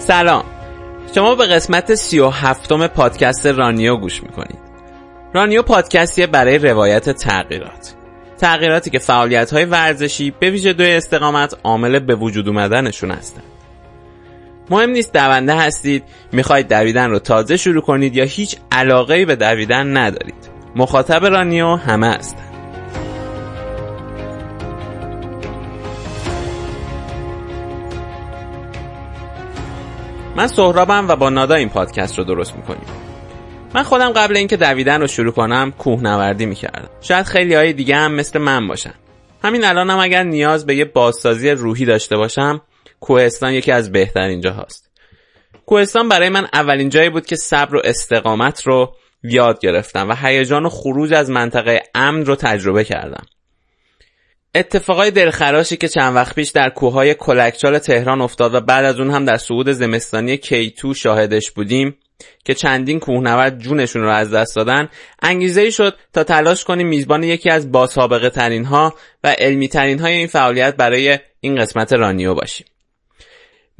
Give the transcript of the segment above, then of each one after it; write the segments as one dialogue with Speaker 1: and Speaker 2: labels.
Speaker 1: سلام. شما به قسمت سی و هفتم پادکست رانیو گوش می‌کنید. رانیو پادکستیه برای روایت تغییرات. تغییراتی که فعالیت های ورزشی به ویژه دوی استقامت عامل به وجود اومدنشون هستند مهم نیست دونده هستید می‌خواید دویدن رو تازه شروع کنید یا هیچ علاقه به دویدن ندارید. مخاطب رانیو همه هستند من سهرابم و با نادا این پادکست رو درست می‌کنیم. من خودم قبل اینکه دویدن رو شروع کنم کوهنوردی می‌کردم. شاید خیلی های دیگه هم مثل من باشن. همین الانم هم اگر نیاز به یه بازسازی روحی داشته باشم کوهستان یکی از بهترین جاهاست. کوهستان برای من اولین جایی بود که صبر و استقامت رو یاد گرفتم و هیجان و خروج از منطقه امن رو تجربه کردم. اتفاقای دلخراشی که چند وقت پیش در کوههای کلکچال تهران افتاد و بعد از اون هم در صعود زمستانی کیتو شاهدش بودیم که چندین کوهنورد جونشون رو از دست دادن انگیزه ای شد تا تلاش کنیم میزبان یکی از باسابقه ترین ها و علمی ترین های این فعالیت برای این قسمت رانیو باشیم.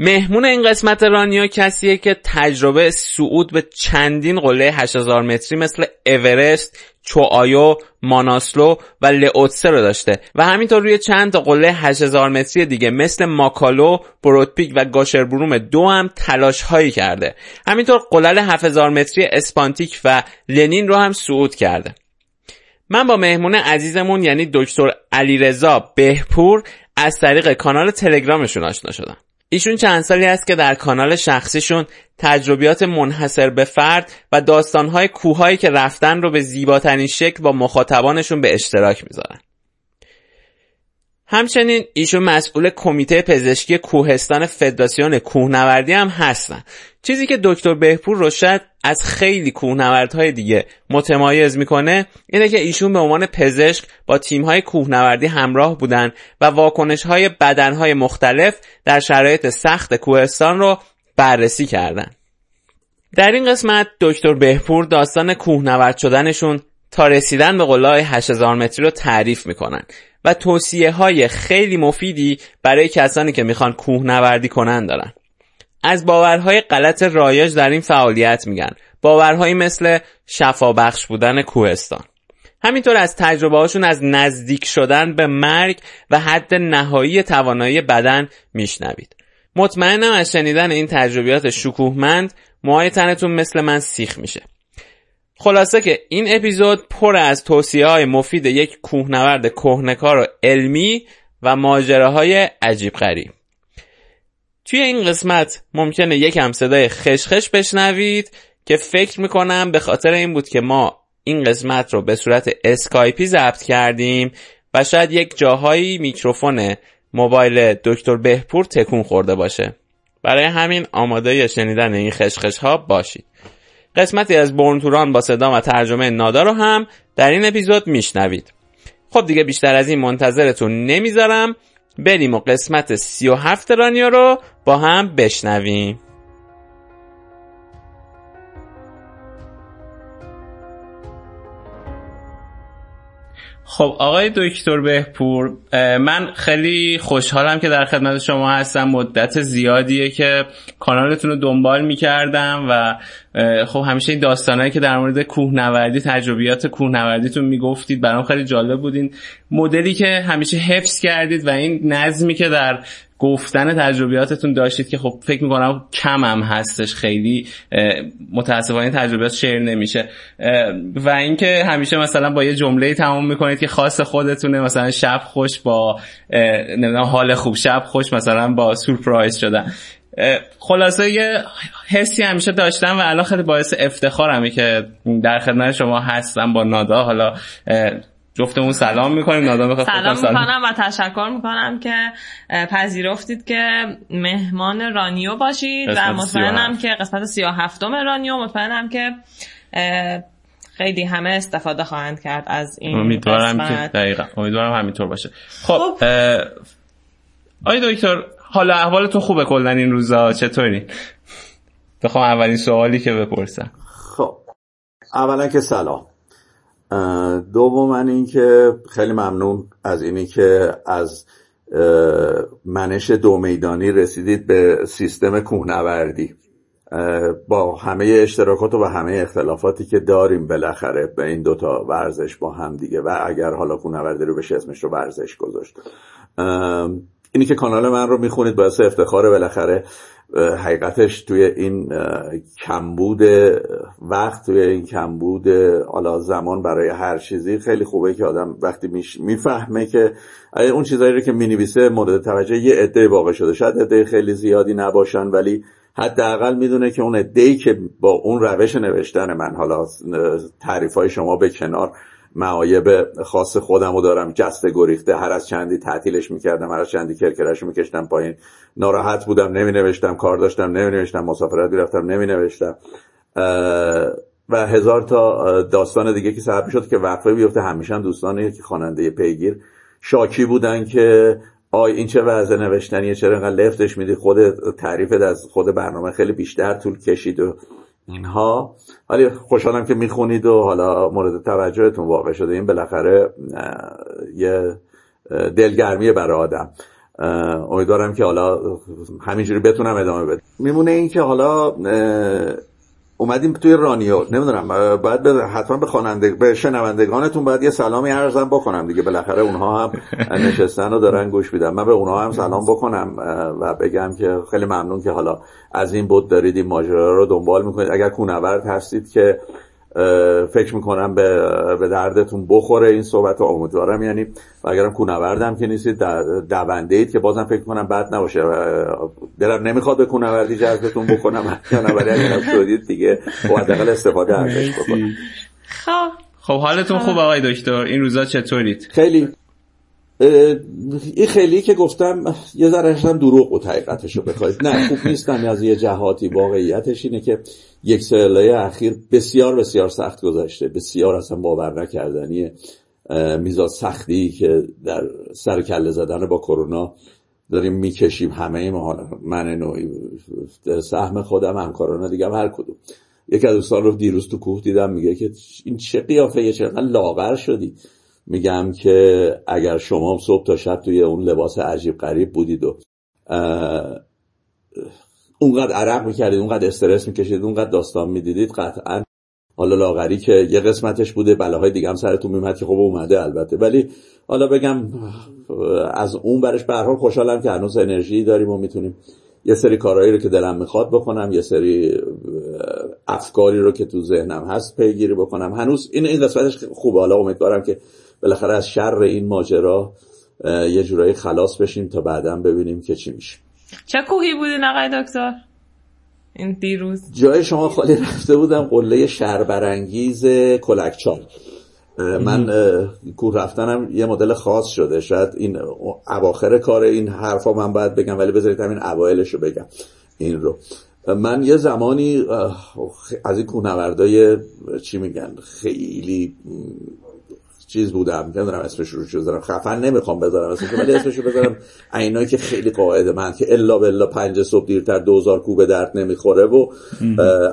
Speaker 1: مهمون این قسمت رانیو کسیه که تجربه صعود به چندین قله 8000 متری مثل اورست، چوآیو، ماناسلو و لئوتسه رو داشته و همینطور روی چند تا قله 8000 متری دیگه مثل ماکالو، برودپیک و گاشربروم دو هم تلاش هایی کرده. همینطور قلل 7000 متری اسپانتیک و لنین رو هم صعود کرده. من با مهمون عزیزمون یعنی دکتر علیرضا بهپور از طریق کانال تلگرامشون آشنا شدم. ایشون چند سالی است که در کانال شخصیشون تجربیات منحصر به فرد و داستانهای کوههایی که رفتن رو به زیباترین شکل با مخاطبانشون به اشتراک می‌ذارن. همچنین ایشون مسئول کمیته پزشکی کوهستان فدراسیون کوهنوردی هم هستن. چیزی که دکتر بهپور رو شاید از خیلی کوهنوردهای دیگه متمایز می‌کنه اینه که ایشون به عنوان پزشک با تیمهای کوهنوردی همراه بودن و واکنشهای بدنهای مختلف در شرایط سخت کوهستان رو بررسی کردن. در این قسمت دکتر بهپور داستان کوهنورد شدنشون تا رسیدن به قلای 8000 متری رو تعریف می‌کنن. و توصیه های خیلی مفیدی برای کسانی که می‌خوان کوهنوردی کنن دارن. از باورهای غلط رایج در این فعالیت میگن. باورهایی مثل شفابخش بودن کوهستان. همینطور از تجربه هاشون از نزدیک شدن به مرگ و حد نهایی توانایی بدن میشنوید. مطمئنم از شنیدن این تجربیات شکوهمند موهای تنتون مثل من سیخ میشه. خلاصه که این اپیزود پر از توصیه های مفید یک کوهنورد کهنکار و علمی و ماجراهای عجیب غریب. توی این قسمت ممکنه یکم صدای خشخش بشنوید که فکر می‌کنم به خاطر این بود که ما این قسمت رو به صورت اسکایپی ضبط کردیم و شاید یک جاهایی میکروفون موبایل دکتر بهپور تکون خورده باشه. برای همین آماده شنیدن این خشخش ها باشید. قسمتی از برنتوران با صدا و ترجمه نادا رو هم در این اپیزود میشنوید. خب دیگه بیشتر از این منتظرتون نمی‌ذارم. بریم و قسمت سی و هفت رانیو رو با هم بشنویم. خب آقای دکتر بهپور من خیلی خوشحالم که در خدمت شما هستم. مدت زیادیه که کانالتون رو دنبال می‌کردم و خب همیشه این داستانهایی که در مورد کوهنوردی تجربیات کوهنوردیتون می‌گفتید برام خیلی جالب بودین. مدلی که همیشه حفظ کردید و این نظمی که در گفتن تجربیاتتون داشتید که خب فکر می‌کنم کم هم هستش خیلی متاسفانه تجربیات شیر نمیشه. و اینکه همیشه مثلا با یه جمله تمام می‌کنید که خاص خودتونه مثلا شب خوش با نمی‌دونم حال خوب شب خوش مثلا با سورپرایز شدن. خلاصه یه حسی همیشه داشتم و الان خیلی باعث افتخارمه که در خدمت شما هستم با نادا. حالا جفتمون سلام می‌کنیم نادا
Speaker 2: سلام می‌کنم و تشکر می‌کنم که پذیرفتید که مهمان رانیو باشید و مطمئنم که قسمت 37 رانیو مطمئنم که خیلی همه استفاده خواهند کرد از این
Speaker 1: امیدوارم که دقیقا امیدوارم همینطور باشه. خب, خب. آی دکتر حالا احوالتون خوبه کلا این روزا؟ چطوری؟ بخوام اولین سوالی که بپرسم.
Speaker 3: خب. اولا که سلام. دوم اینکه خیلی ممنون از اینی که از منش دو میدانی رسیدید به سیستم کوهنوردی. با همه اشتراکات و همه اختلافاتی که داریم بالاخره به این دوتا ورزش با هم دیگه. و اگر حالا کوهنوردی رو بشه اسمش رو ورزش گذاشت. اینی که کانال من رو می‌خونید باعث افتخار بالاخره. حقیقتش توی این کمبود وقت توی این کمبود حالا زمان برای هر چیزی خیلی خوبه که آدم وقتی می‌فهمه که اون چیزایی رو که می‌نویسه مورد توجه یه عده واقع شده. شاید عده خیلی زیادی نباشن ولی حداقل می‌دونه که اون عده که با اون روش نوشتن من حالا تعریف های شما به کنار معایب خاص خودم رو دارم. جسته گریخته هر از چندی تعطیلش می‌کردم هر از چندی کرکرش میکشتم پایین. ناراحت بودم نمی نوشتم کار داشتم نمی نوشتم مسافرت نمی نوشتم و هزار تا داستان دیگه که سبب شد که وقفه بیفته. همیشه هم دوستان که خواننده پیگیر. شاکی بودن که آی این چه وضع نوشتنیه چرا انقدر لفتش میدی؟ خود تعریفت از خود برنامه خیلی بیشتر طول کشید و اینها. ولی خوشحالم که می‌خونید و حالا مورد توجهتون واقع شده. این بالاخره یه دلگرمیه برای آدم. امیدوارم که حالا همینجوری بتونم ادامه بدم. میمونه این که حالا اومدیم توی رانیو. نمی‌دونم باید به حتما به خواننده به شنوندگانتون باید یه سلامی عرضم بکنم دیگه. بالاخره اونها هم نشستن و دارن گوش میدن. من به اونها هم سلام بکنم و بگم که خیلی ممنون که حالا از این بود دارید این ماجرا رو دنبال می‌کنید. اگر کونورد هستید که فکر می‌کنم به, به دردتون بخوره این صحبت رو. امیدوارم یعنی و اگرم کونوردم که نیستید دونده اید که بازم فکر کنم بد نباشه. دلم نمی‌خواد به کونوردی جذبتون بکنم. ولی اگر شدید دیگه حداقل استفاده ازش بکنم.
Speaker 1: خب. خب حالتون خوب آقای دکتر. این روزا چطورید؟
Speaker 3: خیلی این خیلی که گفتم یه ذره هم دروغ بود حقیقتش رو بخواید. نه خوب نیستم از یه جهاتی واقعیتش اینه که یک ساله اخیر بسیار بسیار سخت گذاشته بسیار اصلا باور نکردنیه. میزا سختی که در سر کله زدن با کرونا داریم می‌کشیم همه ما. من نوعی سهم خودم همکاران دیگه هم هر کدوم. یکی از دوستان رو دیروز تو کوه دیدم میگه که این چه قیافه چقدر لاغر شدی. میگم که اگر شما صبح تا شب توی اون لباس عجیب غریب بودید و اونقدر عرق می‌کردید اونقدر استرس می‌کشید اونقدر داستان می‌دیدید قطعا حالا لاغری که یه قسمتش بوده بلاهای دیگه هم سرتون میمد که خب اومده البته. ولی حالا بگم از اون برش به حال خوشحالم که هنوز انرژی داریم و می‌تونیم یه سری کارهایی رو که دلم می‌خواد بکنم یه سری افکاری رو که تو ذهنم هست پیگیری بکنم. هنوز این این قسمتش خوبه. حالا امیدوارم که بالاخره از شر این ماجرا یه جورایی خلاص بشیم تا بعدا ببینیم که چی میشه.
Speaker 2: چه کوهی بودین آقای دکتر؟ این دیروز.
Speaker 3: جای شما خالی رفته بودم قله شربرانگیز کلکچال. من کوه رفتنم یه مدل خاص شده. شاید این اواخر کار این حرفا من باید بگم ولی بذارید همین اوایلش رو بگم. این رو. من یه زمانی از این کوهنوردای چی میگن خیلی چیز بودم نمی‌دونم اسمش رو بذارم خفن نمی‌خوام بذارم اسمش ولی اسمش رو بذارم عینایی که خیلی قاعده من که الا بلا پنج صبح دیرتر دوزار کوبه درد نمی‌خوره و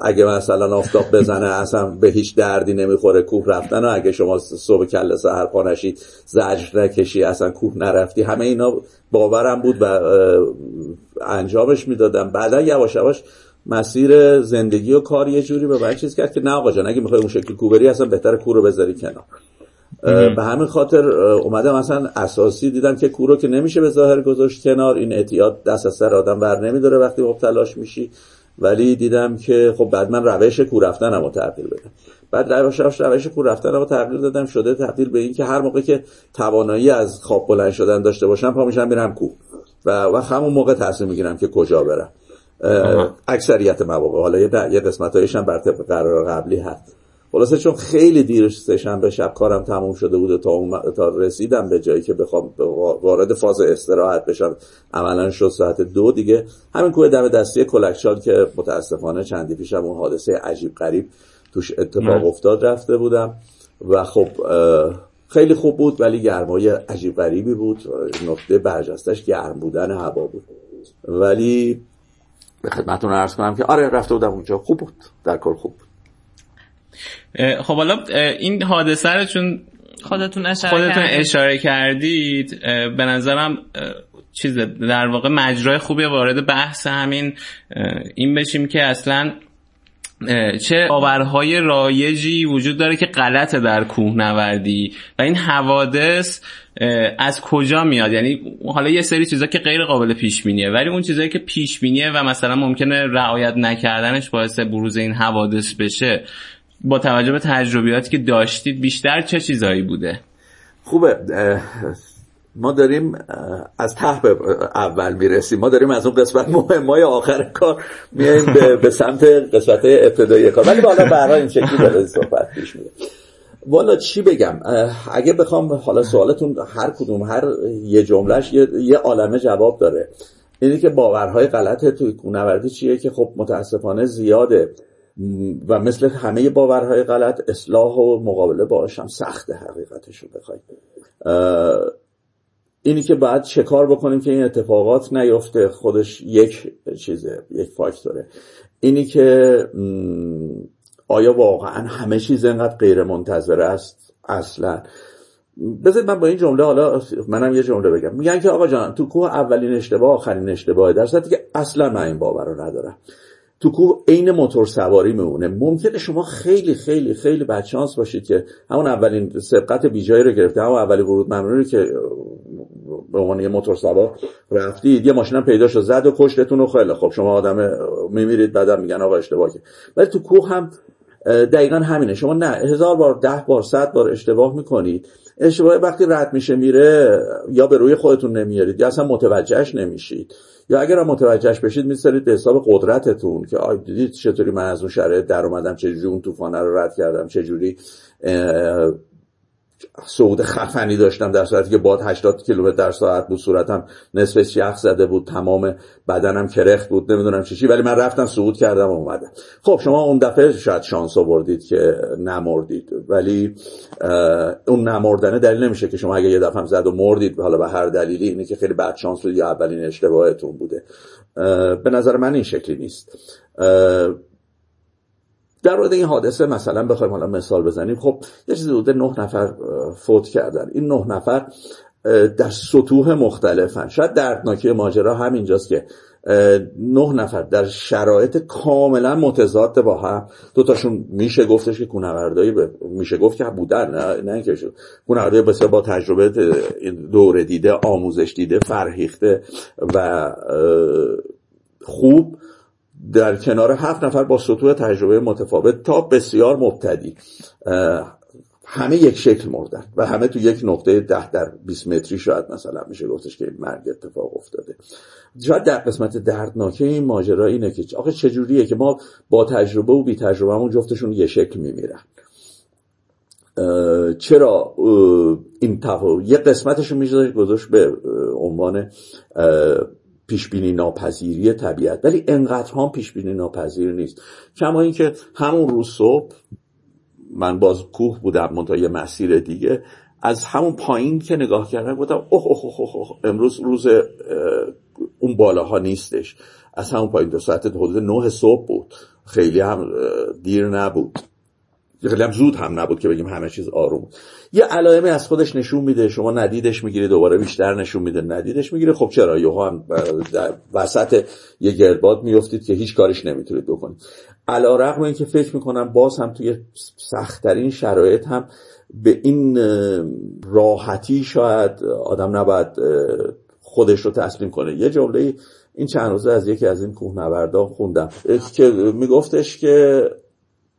Speaker 3: اگه مثلا آفتاب بزنه اصلا به هیچ دردی نمی‌خوره کوه رفتن و اگه شما صبح کل سهر پانشی زجر نکشی اصلا کوه نرفتی همه اینا باورم بود و انجامش می‌دادم. بعدا یواش یواش مسیر زندگی و کار یه جوری به من چیز کرد که نه آقا جان اگه می‌خوای اون شکلی کوبری اصلا بهتر کور رو بذاری کنار. به همین خاطر اومدم مثلا اساسی دیدم که کورو که نمیشه به ظاهر گذاشت کنار این اعتیاد دست از سر آدم بر نمیداره وقتی مبتلاش میشی. ولی دیدم که خب بعد من روش کور رفتنم رو تغییر بدم. بعد روش روش کور رفتنم رو تغییر دادم شده تبدیل به این که هر موقع که توانایی از خواب بلند شدن داشته باشم پا میشم میرم کوه و وقت همون موقع تصمیم می‌گیرم که کجا برم. اکثریت مواقع حالا یه قسمت هایشم بر طبق قرار قبلی هست. خلاصه چون خیلی دیر به شب کارم تموم شده بود تا, تا رسیدم به جایی که بخوام وارد فاز استراحت بشم. عملا شد ساعت دو دیگه. همین کوه دم دستی کلکشال که متاسفانه چندی پیشم اون حادثه عجیب غریب توش اتفاق افتاد رفته بودم و خب خیلی خوب بود ولی گرمای عجیب غریبی بود. نقطه برجستش گرم بودن هوا بود. ولی به خدمتون عرض کنم که آره رفته بودم اونجا. خوب بود. در کار خوب بود.
Speaker 1: خب حالا این حادثه رو چون
Speaker 2: خودتون اشاره,
Speaker 1: خودتون اشاره کردید به نظرم چیز در واقع مجرای خوبی وارد بحث همین این بشیم که اصلا چه باورهای رایجی وجود داره که غلطه در کوهنوردی و این حوادث از کجا میاد؟ یعنی حالا یه سری چیزا که غیر قابل پیش بینیه ولی اون چیزایی که پیش بینیه و مثلا ممکنه رعایت نکردنش باعث بروز این حوادث بشه با توجه به تجربیاتی که داشتید بیشتر چه چیزایی بوده؟
Speaker 3: خوبه ما داریم از ته اول می‌رسیم. ما داریم از اون قسمت مهمای آخر کار میایم به, سمت قسمت ابتدایی کار. ولی حالا برای این شکلی داره صحبت پیش میره. والا چی بگم؟ اگه بخوام حالا سوالتون هر کدوم هر یه جملهش یه, یه عالمه جواب داره. اینی که باورهای غلط توی کونوردی چیه که خب متاسفانه زیاده. و مثل همه باورهای غلط اصلاح و مقابله باش هم سخت حقیقتش رو بخواید اینی که باید شکار بکنیم که این اتفاقات نیفته خودش یک چیزه یک فاکتوره اینی که آیا واقعا همه چیز اینقدر غیر منتظره است؟ اصلا. بذارید من با این جمله حالا منم یه جمله بگم. میگن که آقا جان تو کوه اولین اشتباه آخرین اشتباه در صورتی که اصلا من این باور رو ندارم. تو کوه عین موتور سواری میمونه. ممکنه شما خیلی خیلی خیلی بدشانس باشید که همون اولین سبقت بیجایی رو گرفته همون اولی ورود ممنوعی که به عنوان یه موتور سوار رفتید یه ماشینم پیدا شد زد و کشتتون و خیلی خب شما آدم میمیرید بعدم میگن آقا اشتباه کرد ولی تو کوه هم دقیقا همینه. شما نه هزار بار ده بار صد بار اشتباه می‌کنید. اشتباه وقتی رد میشه میره یا به روی خودتون نمیارید یا اصلا متوجهش نمیشید. یا اگر هم متوجهش بشید میسرید به حساب قدرتتون که آی دیدید چطوری من از اون شرایط در اومدم چجوری اون طوفانه رو رد کردم چجوری صعود خفنی داشتم در صورتی که باد 80 کیلومتر در ساعت بود صورتم نصف یخ زده بود تمام بدنم کرخت بود نمی‌دونم چی ولی من رفتم صعود کردم و اومدم. خب شما اون دفعه شاید شانس آوردید که نمردید ولی اون نمردنه دلیل نمیشه که شما اگه یه دفعه زد و مردید حالا به هر دلیلی اینه که خیلی بد شانس بود یا اولین اشتباهتون بوده. به نظر من این شکلی نیست. در مورد این حادثه مثلا بخوایم حالا مثال بزنیم. خب یه چیزی بوده نه نفر فوت کردن. این نه نفر در سطوح مختلفن. شاید دردناکی ماجرا همینجاست که نه نفر در شرایط کاملا متضاد با هم. دوتاشون میشه گفتش که کونوردایی میشه گفت که بودن نه, نه اینکه کونوردایی بسیار با تجربه دوره دیده آموزش دیده فرهیخته و خوب در کنار هفت نفر با سطوح تجربه متفاوت تا بسیار مبتدی. همه یک شکل مردن و همه تو یک نقطه ده در 20 متری شاید مثلا میشه گفتش که مرگ اتفاق افتاده. شاید در قسمت دردناکه این ماجرا اینه که آخه چجوریه که ما با تجربه و بی تجربه همون جفتشون یه شکل میمیرن. چرا این تفاوت یه قسمتش میشه گذاشت به عنوان پیشبینی ناپذیری طبیعت. ولی انقدر هم پیشبینی ناپذیر نیست. کما اینکه همون روز صبح من باز کوه بودم منتها یه مسیر دیگه. از همون پایین که نگاه کردم گفتم اوه اوه اوه, اوه, امروز روز اون بالاها نیستش. از همون پایین دو ساعت حدود نه صبح بود. خیلی هم دیر نبود. خیلی هم زود هم نبود که بگیم همه چیز آروم یه علائمی از خودش نشون میده شما ندیدش می‌گیری دوباره بیشتر نشون میده ندیدش می‌گیره خب چرا؟ یهو هم در وسط یه گردباد میفتید که هیچ کارش نمی‌تونید بکنید. این که فکر می‌کنم باز هم توی سختترین شرایط هم به این راحتی شاید آدم نباید خودش رو تسلیم کنه. یه جمله این چند روزه از یکی از این کوهنوردان خوندم. که میگفتش که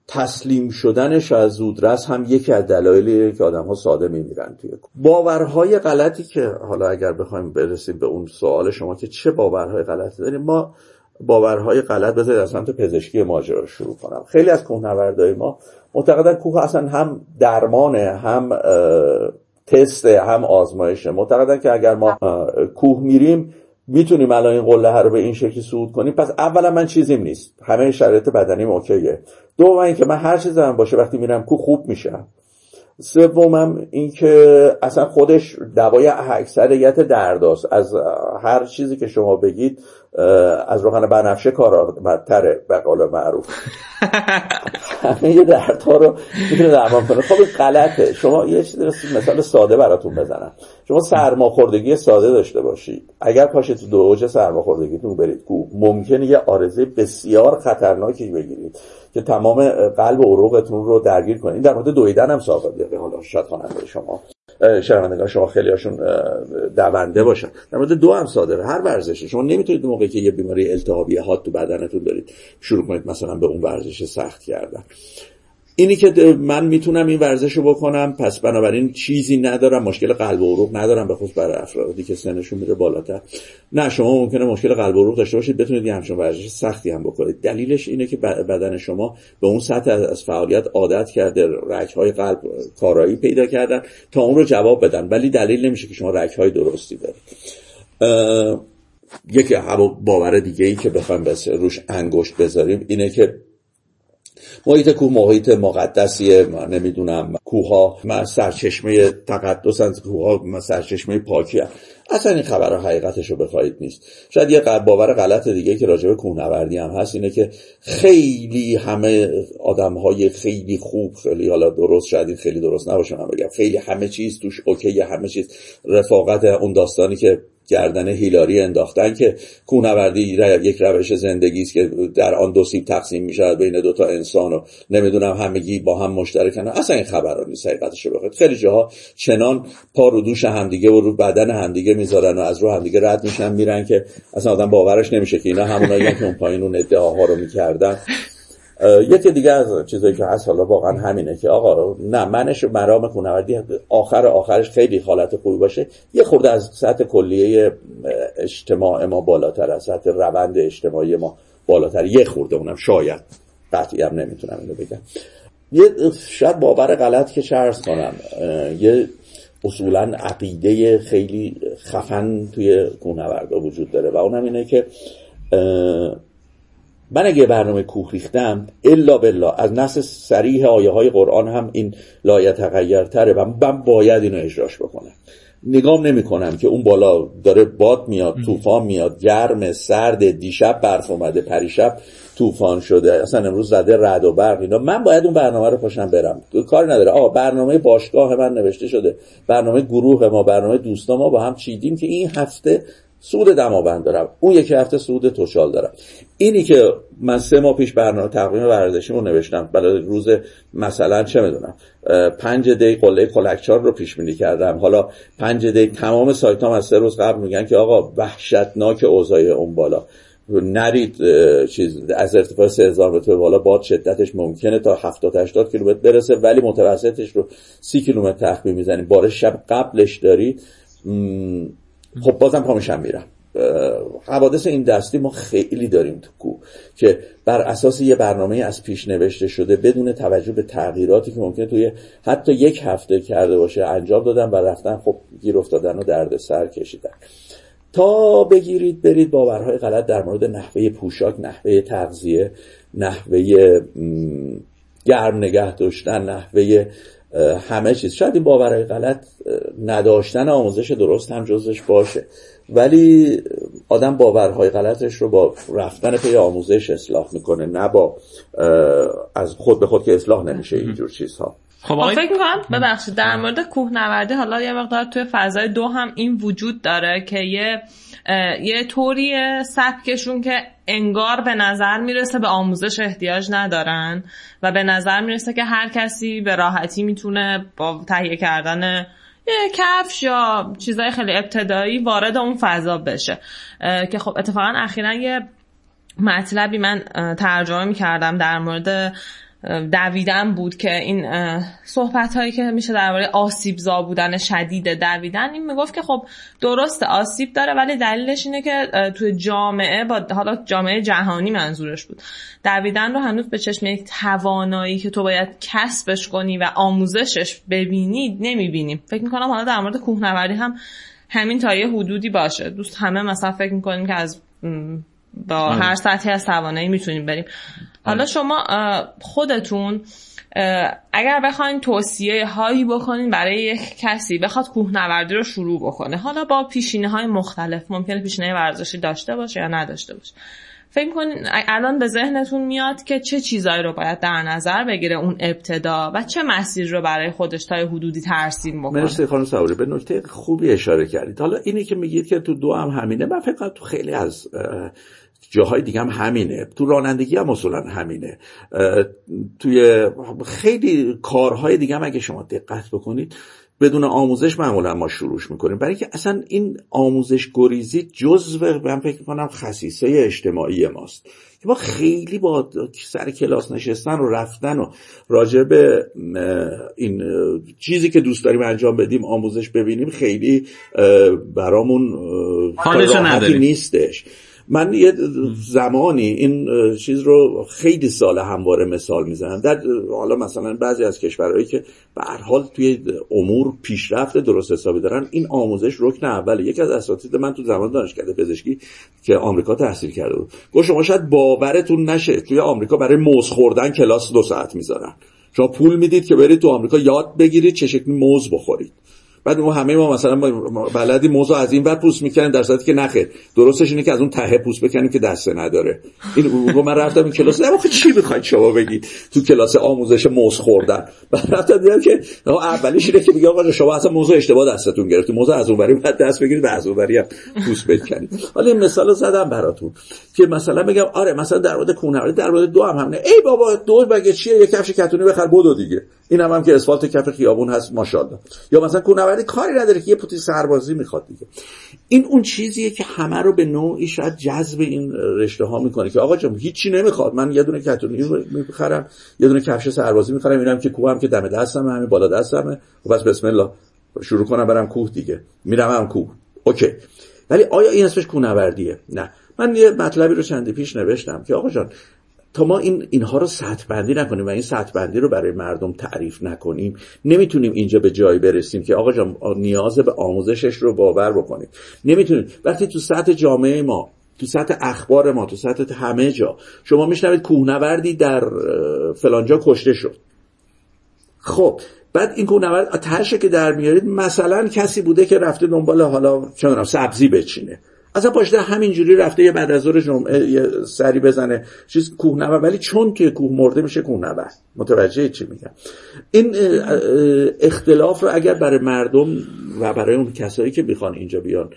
Speaker 3: تسلیم شدنش از زودرس هم یکی از دلایلی که آدم ها ساده میمیرن توی باورهای غلطی که حالا اگر بخوایم برسیم به اون سوال شما که چه باورهای غلطی داریم ما باورهای غلط بذارید از سمت پزشکی ماجرا شروع کنم. خیلی از کوهنوردای ما معتقدن کوه اصلا هم درمانه هم تست هم آزمایشه. معتقدن که اگر ما کوه میریم می‌تونیم الان این قله رو به این شکلی صعود کنیم. پس اولا من چیزیم نیست. همه شرایط بدنیم اوکیه. دوم اینکه من هر چیزی هم باشه وقتی میرم کو خوب میشم. سومم اینکه اصلا خودش دوای اکثریت درداست. از هر چیزی که شما بگید از روغن بنفشه کارآمدتره به قول معروف. همه دردها رو می‌تونه درمان کنه. خب غلطه. شما یه مثال ساده براتون بزنم. شما سرماخوردگی ساده داشته باشید. اگر پاشه تو دو اوج سرماخوردگیتون برید ممکنه یه آرزه بسیار خطرناکی بگیرید. که تمام قلب و عروقتون رو درگیر کنید در مورد دویدن هم صادقه حالا شاید خواننده شما. شنوندگان شما خیلی هاشون دونده باشن. در مورد دو هم صادره هر ورزشی. شما نمی‌تونید موقعی که یه بیماری التهابی حاد تو بدنتون دارید شروع کنید مثلا به اون ورزش سخت کردن. اینی که من می‌تونم این ورزش رو بکنم پس بنابراین چیزی ندارم مشکل قلب و عروق ندارم به خصوص برای افرادی که سنشون میره بالاتر. نه شما ممکنه مشکل قلب و عروق داشته باشید بتونید یه همچین ورزش سختی هم بکنید. دلیلش اینه که بدن شما به اون سطح از فعالیت عادت کرده رگ های قلب کارایی پیدا کردن تا اون رو جواب بدن. ولی دلیل نمیشه که شما رگ های درستی دارید. یکی باور دیگه ای که بخوام بس روش انگشت بذاریم اینه که محیط کوه محیط مقدسیه من نمی‌دونم کوه ها سرچشمه تقدس کوه ها سرچشمه پاکی هست. اصلا این خبر حقیقتش رو بخواهید نیست شاید یه باور غلط دیگه که راجع به کوهنوردی هم هست اینه که خیلی همه آدم های خیلی خوب خیلی حالا درست شاید خیلی درست نباشه من بگم خیلی همه چیز توش اوکی همه چیز رفاقت اون داستانی که گردن هیلاری انداختن که کوهنوردی یک روش زندگی است که در آن دو سیب تقسیم میشه بین دو تا انسان و نمی‌دونم همگی با هم مشترکن اصلا این خبرها نیست حقیقتش رو بخواید. خیلی جاها چنان پا رو دوش همدیگه و رو بدن همدیگه می‌ذارن و از رو همدیگه رد میشن میرن که اصلا آدم باورش نمیشه که اینا همونایی که اون پایین اون ادعاها رو می‌کردن. یکی دیگه از چیزایی که هست حالا واقعا همینه که آقا نه منش مرام کوهنوردی آخر آخرش خیلی حالت خوبی باشه. یه خورده از سطح کلیه اجتماع ما بالاتر از سطح روند اجتماعی ما بالاتر. یه خورده اونم شاید. قطعی هم نمی‌تونم اینو بگم. یه شاید باور غلط که شرس کنم. یه اصولا عقیده خیلی خفن توی کوهنوردا وجود داره و اونم اینه که من اگه برنامه کوه ریختم الا بالله از نص سریح آیه های قرآن هم این لایت تره و من باید اینو اجراش بکنم. نگام نمی کنم که اون بالا داره باد میاد طوفان میاد گرم سرد دیشب برف اومده پریشب طوفان شده اصلا امروز زده رد و برق اینا. من باید اون برنامه رو پاشم برم. کار نداره. آقا برنامه باشگاه من نوشته شده. برنامه گروه ما برنامه دوستا ما با هم چیدیم که این هفته سود دماوند دارم. اون یکی هفته سود توشال دارم. اینی که من سه ماه پیش برنامه تقویم ورزشیمو نوشتم برای روز مثلا چه می‌دونم پنج دی قله کلکچار رو پیش بینی کردم. حالا پنج دی تمام سایت هم از سه روز قبل میگن که آقا وحشتناک اوضاع اون بالا. نرید چیز از ارتفاع 3000 متر بالا باد شدتش ممکنه تا 70 80 کیلومتر برسه ولی متوسطش رو 30 کیلومتر تخمین می‌زنیم بار شب قبلش دارید خب بازم پامشم میرم. حوادث این دستی ما خیلی داریم تو کو که بر اساس یه برنامه از پیش نوشته شده بدون توجه به تغییراتی که ممکنه توی حتی یک هفته کرده باشه انجام دادن و رفتن خب گیر افتادن و درد سر کشیدن. تا بگیرید برید باورهای غلط در مورد نحوه پوشاک نحوه تغذیه نحوه گرم نگه داشتن نحوه همه چیز. شاید این باورهای غلط نداشتن آموزش درست هم جزش باشه. ولی آدم باورهای غلطش رو با رفتن پی آموزش اصلاح می‌کنه نه با از خود به خود که اصلاح نمیشه اینجور چیزها.
Speaker 2: خب, خب فکر می‌کنم ببخشید در مورد کوهنوردی حالا یه مقدار توی فضای دو هم این وجود داره که یه یه طوری سبکشون که انگار به نظر می‌رسه به آموزش احتیاج ندارن و به نظر می‌رسه که هر کسی به راحتی می‌تونه با تهیه کردن یه کفش یا چیزای خیلی ابتدایی وارد اون فضا بشه. که خب اتفاقا اخیرا یه مطلبی من ترجمه می‌کردم در مورد دویدن بود که این صحبت هایی که میشه درباره آسیب زا بودن شدید دویدن این می‌گفت که خب درست آسیب داره ولی دلیلش اینه که توی جامعه با حالا جامعه جهانی منظورش بود. دویدن رو هنوز به چشم یک توانایی که تو باید کسبش کنی و آموزشش ببینید نمی‌بینیم فکر می‌کنم حالا در مورد کوهنوردی هم همین تا یه حدودی باشه. دوست همه مثلا فکر می‌کنیم که از با آره. هر سطحی از توانایی می‌تونیم بریم. حالا آره. شما خودتون اگر بخواین توصیه هایی بکنین برای یک کسی بخواد کوهنوردی رو شروع بکنه حالا با پیشینه های مختلف ممکنه پیشینه ورزشی داشته باشه یا نداشته باشه. فکر کنین الان به ذهنتون میاد که چه چیزایی رو باید در نظر بگیره اون ابتدا و چه مسیر رو برای خودش تا حدودی ترسیم بکنه؟
Speaker 3: مرسی خانم سواری به نکته خوبی اشاره کردید. حالا اینی که میگید که تو دو هم همینه من فکر تو خیلی از جاهای دیگه هم همینه. تو رانندگی هم اصولا همینه. توی خیلی کارهای دیگه هم اگه شما دقت بکنید بدون آموزش معمولا ما شروعش می‌کنیم. برای که اصلا این آموزش گریزی جزو من فکر کنم خصیصه اجتماعی ماست. که ما خیلی با سر کلاس نشستن و رفتن و راجع به این چیزی که دوست داریم انجام بدیم آموزش ببینیم خیلی برامون راحتی نیستش. من یه زمانی این چیز رو خیلی سال همواره مثال می‌زنم. در حالا مثلا بعضی از کشورهایی که به هر حال توی امور پیشرفت درست حسابی دارن این آموزش رکن اوله. یکی از اساتید من تو زمان دانشکده پزشکی که آمریکا تحصیل کرده بود گفت شما شاید باورتون نشه توی آمریکا برای موز خوردن کلاس دو ساعت می‌ذارن. شما پول می‌دید که برید تو آمریکا یاد بگیرید چه شکلی موز بخورید. بعد ما همه ما مثلا بلدی موضوع از این ور پوست می‌کنیم در صورتی که نخیر درستش اینه که از اون ته پوست بکنیم که دسته نداره. این من رفتم این کلاس. نه چی می‌خواید شما بگید؟ تو کلاس آموزش موز خوردن. بعد رفتم دیدم که اولیش اینه که میگه آقا شما اصلا موضوع اشتباه دستتون گرفتی. موضوع از اونوری بعد دست بگیرید و از اونوری هم پوست بکنید. حالا این مثال زدم براتون که مثلا میگم آره مثلا در مورد کوهنوردی در مورد دو هم همینه. ای بابا دو بگه چیه؟ یه کفش کتونی بخر بدو دیگه. این هم, هم که اسفالت کف خیابون هست ماشاءالله. یا مثلا کوهنوردی کاری نداره که یه پوتی سربازی می‌خواد دیگه. این اون چیزیه که همه رو به نوعی شاید جذب این رشته ها می‌کنه که آقا جون هیچی نمی‌خواد. من یه دونه کتونی می‌خرم یه دونه کفش سربازی می‌خرم اینم که کوهم که دم دستم همین بالا دستمه. و بس بسم الله شروع کنم برم کوه دیگه. میرم هم کوه. اوکی. ولی آیا این اسمش کوهنوردیه؟ نه. من یه مطلبی رو چندی پیش نوشتم که آقا جان ما این اینها رو سطح بندی نکنیم و این سطح بندی رو برای مردم تعریف نکنیم. نمی‌تونیم اینجا به جایی برسیم که آقا جان نیاز به آموزشش رو باور بکنیم. نمی‌تونیم. وقتی تو سطح جامعه ما تو سطح اخبار ما تو سطح همه جا شما میشنوید کوهنوردی در فلانجا کشته شد. خب بعد این کوهنورد ترشه که در میارید مثلا کسی بوده که رفته دنبال حالا چه سبزی بچینه. اصلا پاشته همینجوری رفته یه بعد از ظهر جمعه سری بزنه. چیز کوهنورد ولی چون که کوه مرده میشه کوهنورد متوجه چی میگم؟ این اختلاف رو اگر برای مردم و برای اون کسایی که می‌خوان اینجا بیان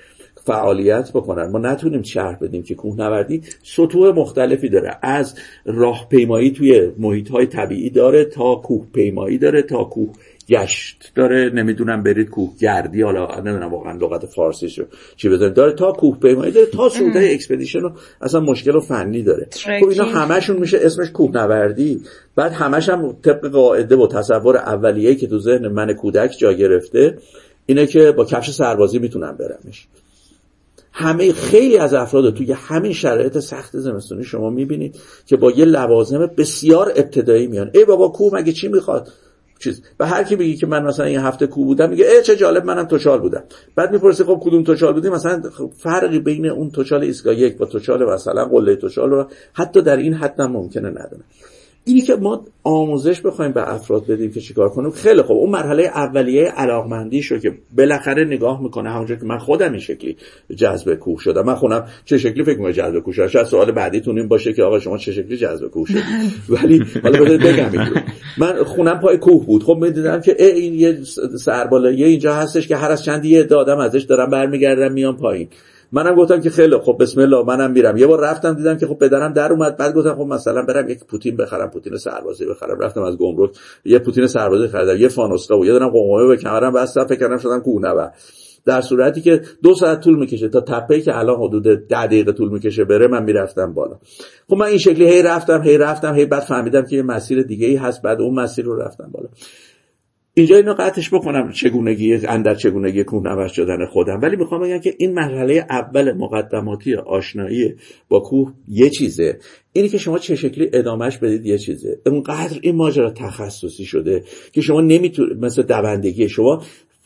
Speaker 3: فعالیت بکنن ما نتونیم شرح بدیم که کوهنوردی سطوح مختلفی داره. از راهپیمایی توی محیط های طبیعی داره تا کوه پیمایی داره تا کوه گشت. داره نمی‌دونم برید کوه گردی حالا نمی‌دونم واقعا لغت فارسی رو چی بزنید داره تا کوه پیمایی داره تا صعود expedition رو اصلا مشکل و فنی داره. خب اینا همشون میشه اسمش کوهنوردی. بعد همش هم طبق قاعده و تصور اولیه که تو ذهن من کودک جا گرفته اینه که با کفش سربازی می‌تونم برمش. همه خیلی از افراد توی همین شرایط سخت زمستونی شما می‌بینید که با یه لوازم بسیار ابتدایی میان. ای بابا کوه مگه چی می‌خواد؟ چیز. به هر کی بگی که من مثلا این هفته کو بودم میگه ای چه جالب منم توچال بودم. بعد می‌پرسه خب کدوم توچال بودی؟ مثلا فرقی بین اون توچال ایستگاه یک و توچال مثلا قله توچال رو حتی در این حد ممکنه ندونه اینی که ما آموزش بخوایم به افراد بدیم که چیکار کنیم خیلی خوب. اون مرحله اولیه علاقمندی شو که بالاخره نگاه می‌کنه همونجا که من خودم این شکلی جذب کوه شدم. من خونم چه شکلی فکر می‌کنم جذب کوه شدم؟ سوال بعدیتون این باشه که آقا شما چه شکلی جذب کوه شدید ولی حالا بگم من خونم پای کوه بود. خب می‌دیدم که این یه سربالایی اینجا هستش که هر از چندی یه دادم ازش دارم برمیگردم میام پایین. منم گفتم که خیلی خب بسم الله منم میرم. یه بار رفتم دیدم که خب پدرم در اومد. بعد گفتم خب مثلا برم یک پوتین بخرم پوتین سربازی بخرم. رفتم از گمرک. یه پوتین سربازی خریدم یه فانوسکا و یه دارم قمقمه به کمرم بستم فکر کردم شدم کوه در صورتی که دو ساعت طول می‌کشه تا تپه که الان حدود ده دقیقه طول می‌کشه بره من می‌رفتم بالا. خب من این شکلی هی رفتم هی رفتم هی بعد فهمیدم که یه مسیر دیگه ای هست. بعد اون مسیر رو رفتم بالا. اینجا اینو قطعش بکنم چگونگی اندر چگونگی کوهنورد شدن خودم. ولی می‌خوام بگم که این مرحله اول مقدماتی آشنایی با کوه یه چیزه. اینی که شما چه شکلی ادامهش بدید یه چیزه. اونقدر این ماجرا تخصصی شده که شما نمی‌تونید مثل دوندگی شما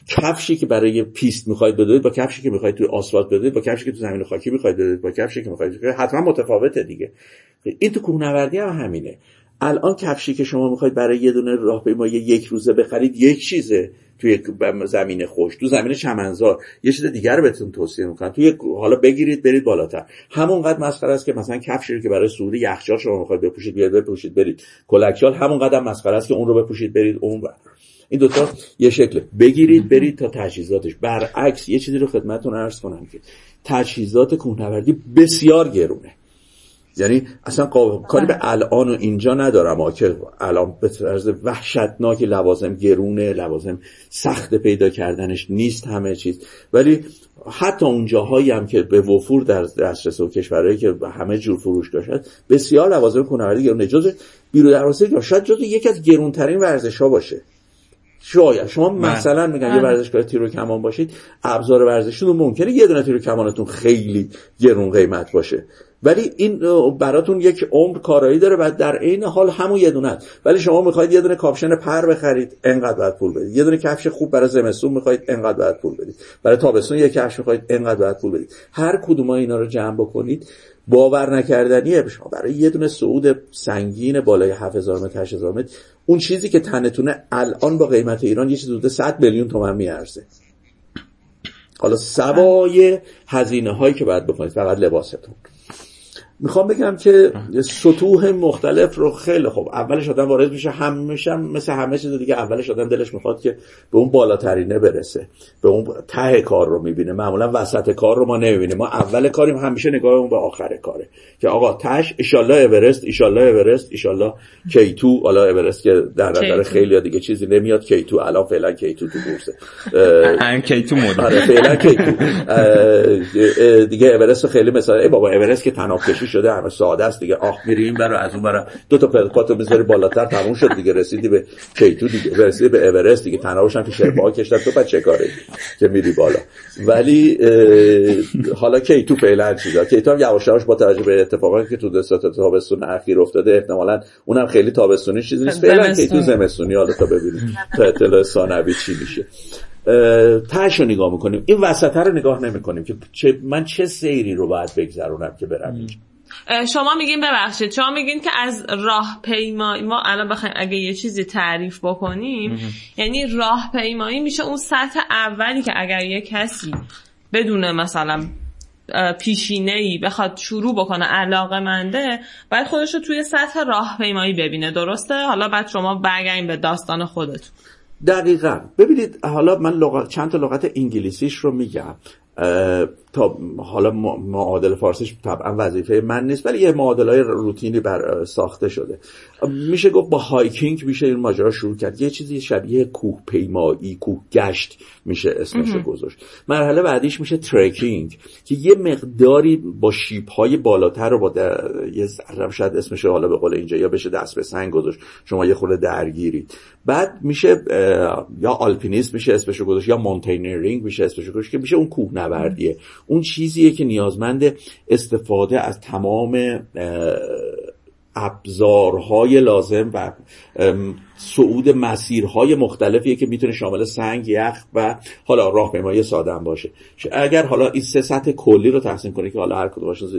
Speaker 3: کفشی که برای پیست می‌خواید بدوید با کفشی که می‌خواید توی آسفالت بدوید با کفشی که تو زمین خاکی می‌خواید بدوید با کفشی که می‌خواید حتما متفاوته دیگه. این تو کوهنوردی هم همینه. الان کفشی که شما می‌خواید برای یه دونه راهپیمایی یک روزه بخرید یک چیزه توی زمین خوش تو زمین چمنزار. یه چیز دیگر بهتون توصیه می‌کنم. توی حالا بگیرید برید بالاتر. همونقدر مسخره است که مثلا کفشی که برای صعود یخچال شما می‌خواید بپوشید بیاد بپوشید برید. کلکشال همونقدر مسخره است که اون رو بپوشید برید اون بر. این دوتا یه شکله. بگیرید برید تا تجهیزاتش. برعکس یه چیزی رو خدمتتون عرض کنم که تجهیزات کوهنوردی بسیار گرونه. یعنی اصلا کاری به الان و اینجا ندارم که الان به طرز وحشتناک لوازم گرونه لوازم سخت پیدا کردنش نیست همه چیز. ولی حتی اون جاهایی هم که به وفور در دسترس و کشورهایی که همه جور فروش داشت بسیار لوازم کوهنوردی گرونه جزء بیرو دروازه یا شاید جزء یکی از گرونترین ورزش ها باشه. شاید. شما مثلا میگن یه ورزشکار تیرو کمان باشید ابزار ورزشتون ممکنه یه دونه تیرو کمانتون خیلی گرون قیمت باشه. ولی این براتون یک عمر کارایی داره و در عین حال همون یه دونه ولی شما می‌خواید یه دونه کاپشن پر بخرید انقدر باید پول بدید. یه دونه کفش خوب برای زمستون می‌خواید انقدر باید پول بدید. برای تابستون یه کفش می‌خواید انقدر باید پول بدید. هر کدوم اینا رو جمع بکنید باور نکردنیه شما. برای یه دونه صعود سنگین بالای 7000 متر 8000 متر اون چیزی که تنتونه الان با قیمت ایران یه چیز حدود 100 میلیون تومان میارزه. حالا سوای هزینه هایی که باید بکنید فقط لباستون. می‌خوام بگم که سطوح مختلف رو خیلی خوب. اولش آدم وارد میشه همیشه مثل همه چیز دیگه اولش آدم دلش می‌خواد که به اون بالاترینه برسه. به اون ته کار رو می‌بینه. معمولا وسط کار رو ما نمی‌بینیم. ما اول کاریم همیشه نگاهمون به آخر کاره. که آقا تهش ایشالله اورست ایشالله اورست ایشالله K2. حالا اورست که در نظر خیلی دیگه چیزی نمیاد. K2. الان فعلا K2 تو بورسه
Speaker 1: هم K2 مده
Speaker 3: آره فعلا K2. دیگه اورست خیلی مثلا ای بابا اورست که طناب شده همه ساده است دیگه. آخ میری این برای از اون برای دو تا پاتو بذاری بالاتر تموم شد دیگه. رسیدی به K2 دیگه. رسیدی به اورست دیگه. طنابش هم که شرپا کشتن. تو بعد چه کاره که میری بالا؟ ولی حالا K2 فعلا چیزا. K2 هم یواش یواش با توجه به اتفاقاتی که تو دستا تابستون اخیر افتاده احتمالاً اونم خیلی تابستونی چیزی نیست. فعلا K2 زمستونی. حالا تا ببینیم تا اطلاع ثانوی چی میشه. تهش رو نگاه می‌کنیم. این وسطه رو نگاه نمی‌کنیم که چه من چه سیری رو باید بگذرونم که برم
Speaker 2: شما میگین ببخشید. شما میگین که از راه پیمایی ما الان بخوایم اگه یه چیزی تعریف بکنیم یعنی راه پیمایی میشه اون سطح اولی که اگر یه کسی بدون مثلا پیشینه ای بخواد شروع بکنه علاقه منده باید خودش رو توی سطح راهپیمایی ببینه. درسته؟ حالا بعد شما برگردیم به داستان خودتون.
Speaker 3: دقیقا. ببینید حالا من لغت، چند تا لغت انگلیسیش رو میگم. تا حالا معادل فارسیش طبعا وظیفه من نیست ولی یه معادل های روتینی بر ساخته شده. میشه گفت با hiking میشه این ماجرا شروع کرد. یه چیزی شبیه کوه پیمایی کوه گشت میشه اسمش گذاشت. مرحله بعدیش میشه trekking که یه مقداری با شیب های بالاتر رو با یه ذره شاید اسمش حالا به قول اینجا یا بشه دست به سنگ گذاشت. شما یه خورده درگیرید. بعد میشه یا alpinist میشه اسمش گذاشت یا mountaineering میشه اسمش گذاشت که میشه اون کوه نوردیه اون چیزیه که نیازمند استفاده از تمام ابزارهای لازم و صعود مسیرهای مختلفیه که می‌تونه شامل سنگ یخ و حالا راهپیمایی ساده هم باشه اگر حالا این سه سطح کلی رو تقسیم کنه که حالا هر کدومشون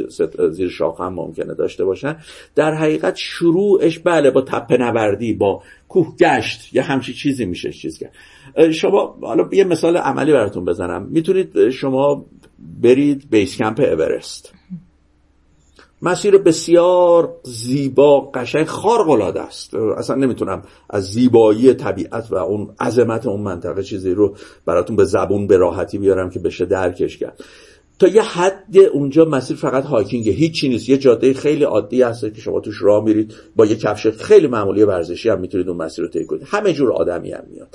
Speaker 3: زیر شاخه هم ممکنه داشته باشن در حقیقت شروعش بله با تپه نوردی با کوه گشت یا همچی چیزی میشه چیز کرد. شما حالا یه مثال عملی براتون بزنم. می‌تونید شما برید بیس کمپ اورست. مسیر بسیار زیبا قشنگ خارق العاده است. اصلا نمی‌تونم از زیبایی طبیعت و اون عظمت اون منطقه چیزی رو براتون به زبون به راحتی بیارم که بشه درکش کرد. تا یه حد اونجا مسیر فقط هایکینگه هیچی نیست. یه جاده خیلی عادی هست که شما توش راه میرید با یه کفش خیلی معمولی ورزشی هم می‌تونید اون مسیر رو طی کنید. همه جور آدمی هم میاد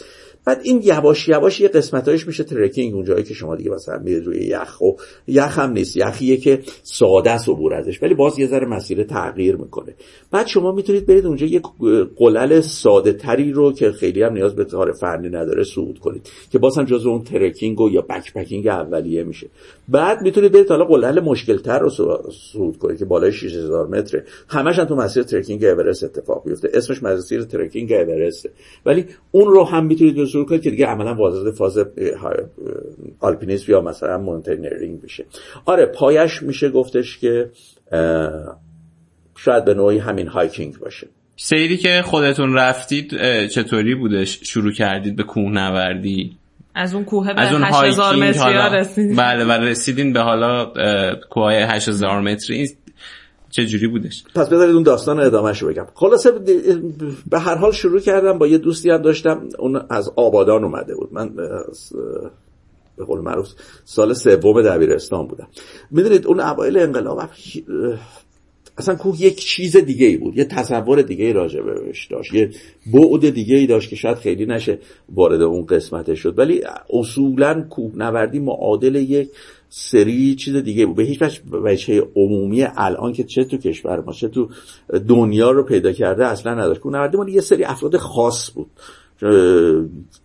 Speaker 3: بعد این یواش یواش یه قسمتایش میشه trekking اونجایی که شما دیگه مثلا میرید روی یخ. و یخ هم نیست. یخیه که ساده است عبور ازش ولی باز یه ذره مسیر تغییر می‌کنه. بعد شما می‌تونید برید اونجا یه قلل ساده تری رو که خیلی هم نیاز به کار فنی نداره صعود کنید که باز هم جزو اون trekking و یا backpacking اولیه میشه. بعد می‌تونید برید حالا قلل مشکل تر رو صعود کنید که بالای 6000 متره. همش هم تو مسیر trekking اورست اتفاق میفته اسمش مسیر trekking اورست. ولی اون رو هم می‌تونید شروع کنید که دیگه عملا وارد فاز آلپینیسم یا مثلا mountaineering بشه. آره پایش میشه گفتش که شاید به نوعی همین hiking باشه.
Speaker 1: سیری که خودتون رفتید چطوری بودش؟ شروع کردید به کوه نوردی؟
Speaker 2: از اون کوه به 8000 متری رسیدین
Speaker 1: بله و رسیدین به حالا کوه 8000 متری چه جوری بودش؟
Speaker 3: پس بذارید اون داستان ادامهشو بگم. خلاصه به هر حال شروع کردم با یه دوستی هم داشتم. اون از آبادان اومده بود. من به قول معروف سال سوم دبیرستان بودم. می‌دونید اون اوایل انقلاب اصلا کوه یک چیز دیگه ای بود. یه تصور دیگه ای راجع بهش داشت. یه بعد دیگه ای داشت که شاید خیلی نشه وارد اون قسمتش شد. ولی اصولا کوه نوردی معادل یک سری چیز دیگه بود. به هیچ وجه عمومی الان که چه تو کشور ما چه تو دنیا رو پیدا کرده اصلا نداشت. کوه نوردی یه سری افراد خاص بود.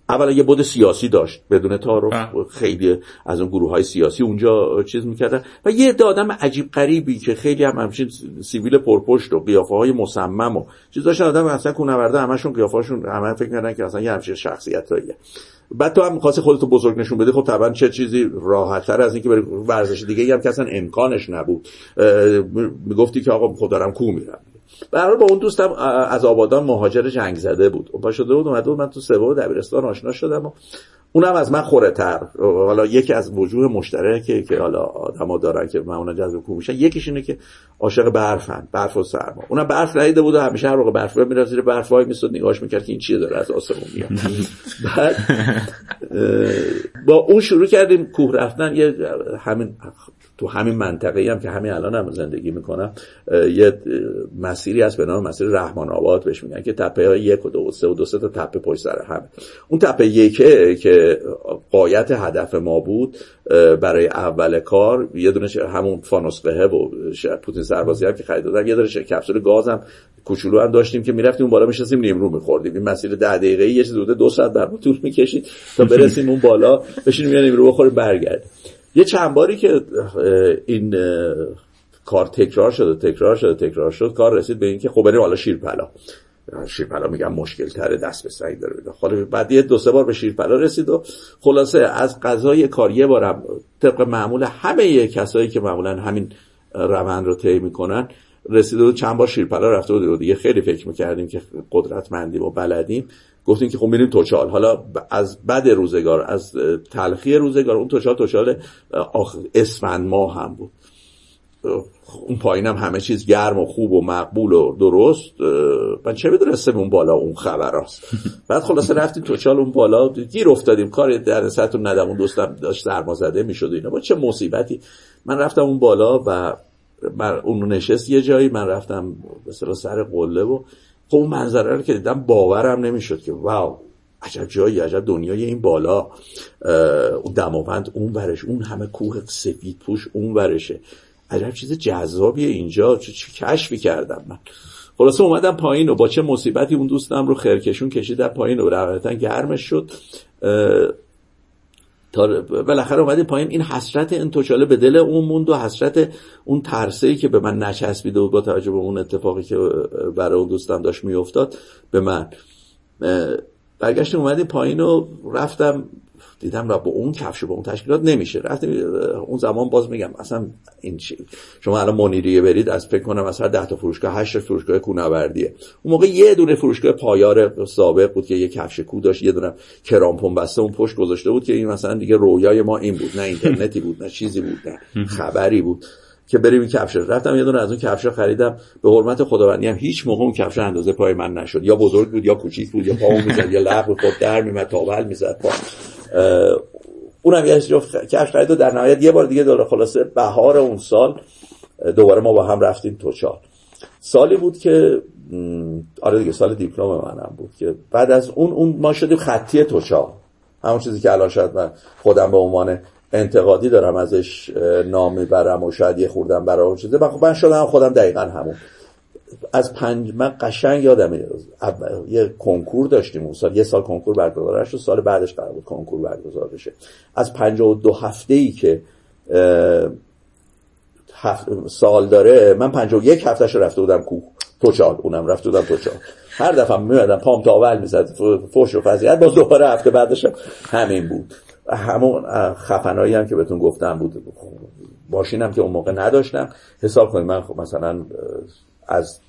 Speaker 3: اولا یه بود سیاسی داشت بدون تعارف. خیلی از اون گروه های سیاسی اونجا چیز می‌کردن. و یه آدم عجیب قریبی که خیلی هم همچین سیویل پرپشت و قیافه های مصمم و چیز داشتن آدم اصلا کونورده همشون قیافه‌شون همه فکر کردن که اصلا یه همچین شخصیت هاییه بعد تو هم خواستی خودتو بزرگ نشون بده خب طبعا چه چیزی؟ راحتتر از اینکه بری ورزش دیگه هم که اصلا امکانش نبود. می‌گفتی که آقا خود دارم کو میرم. برای با اون دوستم از آبادان مهاجر جنگ زده بود. اون شده بود اومده بود من تو سوم دبیرستان آشنا شدم و اونم از من خوره تر. حالا یکی از وجوه مشترکه که حالا آدما دارن که معمولا جذب کو میشن یکیش اینه که عاشق برفن برف و سرما. اونم برف ندیده بود و همیشه هر موقع برف میره زیر برف وای میستاد نگاهش می‌کرد که این چیه داره از آسمون میاد. بعد با اون شروع کردیم کوه رفتن. یه همین تو همین منطقه هم که همین الان هم زندگی می‌کنم یه مسیری هست به نام مسیر رحمان آباد بهش میگن که تپه های یک و دو و سه و دو سه تا تپه پشت سر همه. اون تپه یکه که قایت هدف ما بود برای اول کار یه دونه همون فانوسقه و پوتین سربازی هم که خریدادن یه دونه کپسول گاز هم کوچولو هم داشتیم که می‌رفتیم اون بالا میشستیم نیمرو میخوردیم. این مسیر ده دقیقه یه چیز دو ساعت در طول می‌کشید تا برسیم اون بالا بشینیم یه نیمرو بخوریم برگردیم. یه چند باری که این کار تکرار شده تکرار شده تکرار شد کار رسید به اینکه خب بریم حالا شیرپلا. شیرپلا میگم مشکل تره دست به سنگ داره خاله بعد یه دو سه بار به شیرپلا رسید و خلاصه از قضای کار یه بارم طبق معمول همه کسایی که معمولا همین روند رو طی می‌کنن رسیده و چند بار شیرپلا رفته و دیگه خیلی فکر می‌کردیم که قدرتمندیم و بلدیم. گفتیم که خب میریم توچال. حالا از بد روزگار از تلخی روزگار اون توچال توچال اسفند ماه هم بود. اون پایین هم همه چیز گرم و خوب و مقبول و درست. من چه می‌دونستم اون بالا اون خبر هست بعد خلاصه رفتیم توچال اون بالا گیر افتادیم. کار در سطح ندم. اون دوستم داشت سرما زده می‌شد اینا. با چه مصیبتی. من رفتم اون بالا و اون نشست یه جایی من رفتم به سر قله و خب اون منظره رو که دیدم باورم نمی‌شد که واو عجب جایی عجب دنیای این بالا. اون دماوند اون ورش اون همه کوه سفید پوش اون ورشه. عجب چیز جذابیه اینجا. چه, چه کشفی کردم من. خلاصه اومدم پایین و با چه مصیبتی اون دوستم رو خرکشون کشیدم پایین و روایتا گرمش شد. بالاخره اومده پایین. این حسرت انتشاله به دل اون موند و حسرت اون ترسه که به من نچسبیده و با توجه به اون اتفاقی که برای اون دوستم داشت میافتاد به من. برگشتیم اومدیم پایین و رفتم دیدم را با اون کفش با اون تشکیلات نمیشه. رفتیم اون زمان باز میگم اصلا این چی شما الان منیریه برید از فکر کنم مثلا 10 تا فروشگاه 8 تا فروشگاه کونوردیه. اون موقع یه دونه فروشگاه پایار سابق بود که یه کفش کو داشت یه دونه کرامپون بسته اون پشت گذاشته بود که این مثلا دیگه رویای ما این بود نه اینترنتی بود نه چیزی بود نه خبری بود که بریم این کفش رفتم یه دونه از اون کفش خریدم. به حرمت خداوندی هم هیچ موقع اون کفش اندازه پای من نشد. یا بزرگ بود یا کوچیک بود یا پامو می‌زد یا لغو خود در میمد تاول می‌زد پا. اونم یه جفت کفش خرید و در نهایت یه بار دیگه داره خلاصه بهار اون سال دوباره ما با هم رفتیم توچال سالی بود که آره دیگه سال دیپلم منم بود که بعد از اون اون ما شدیم خطی توچال همون چیزی که الان شاید من خودم به عنوان انتقادی دارم ازش نام می‌برم و شاید یه خوردم برای اون چیزه. من خب شدم خودم دقیقا همون. از پنج من قشنگ یادم یه کنکور داشتیم اون سال یه سال کنکور برگزار شد سال بعدش قرار بود کنکور برگزار بشه. از و دو هفته ای که سال داره من یک هفته رفته بودم کوه توچال اونم رفته بودم توچال هر دفعه میادم پام تاول می‌زد فوش و فضیحت باز دوباره هفته بعدش همین بود. همون خفنایی هم که بهتون گفتم بود ماشینم که اون موقع نداشتم. حساب کنید من خب مثلا از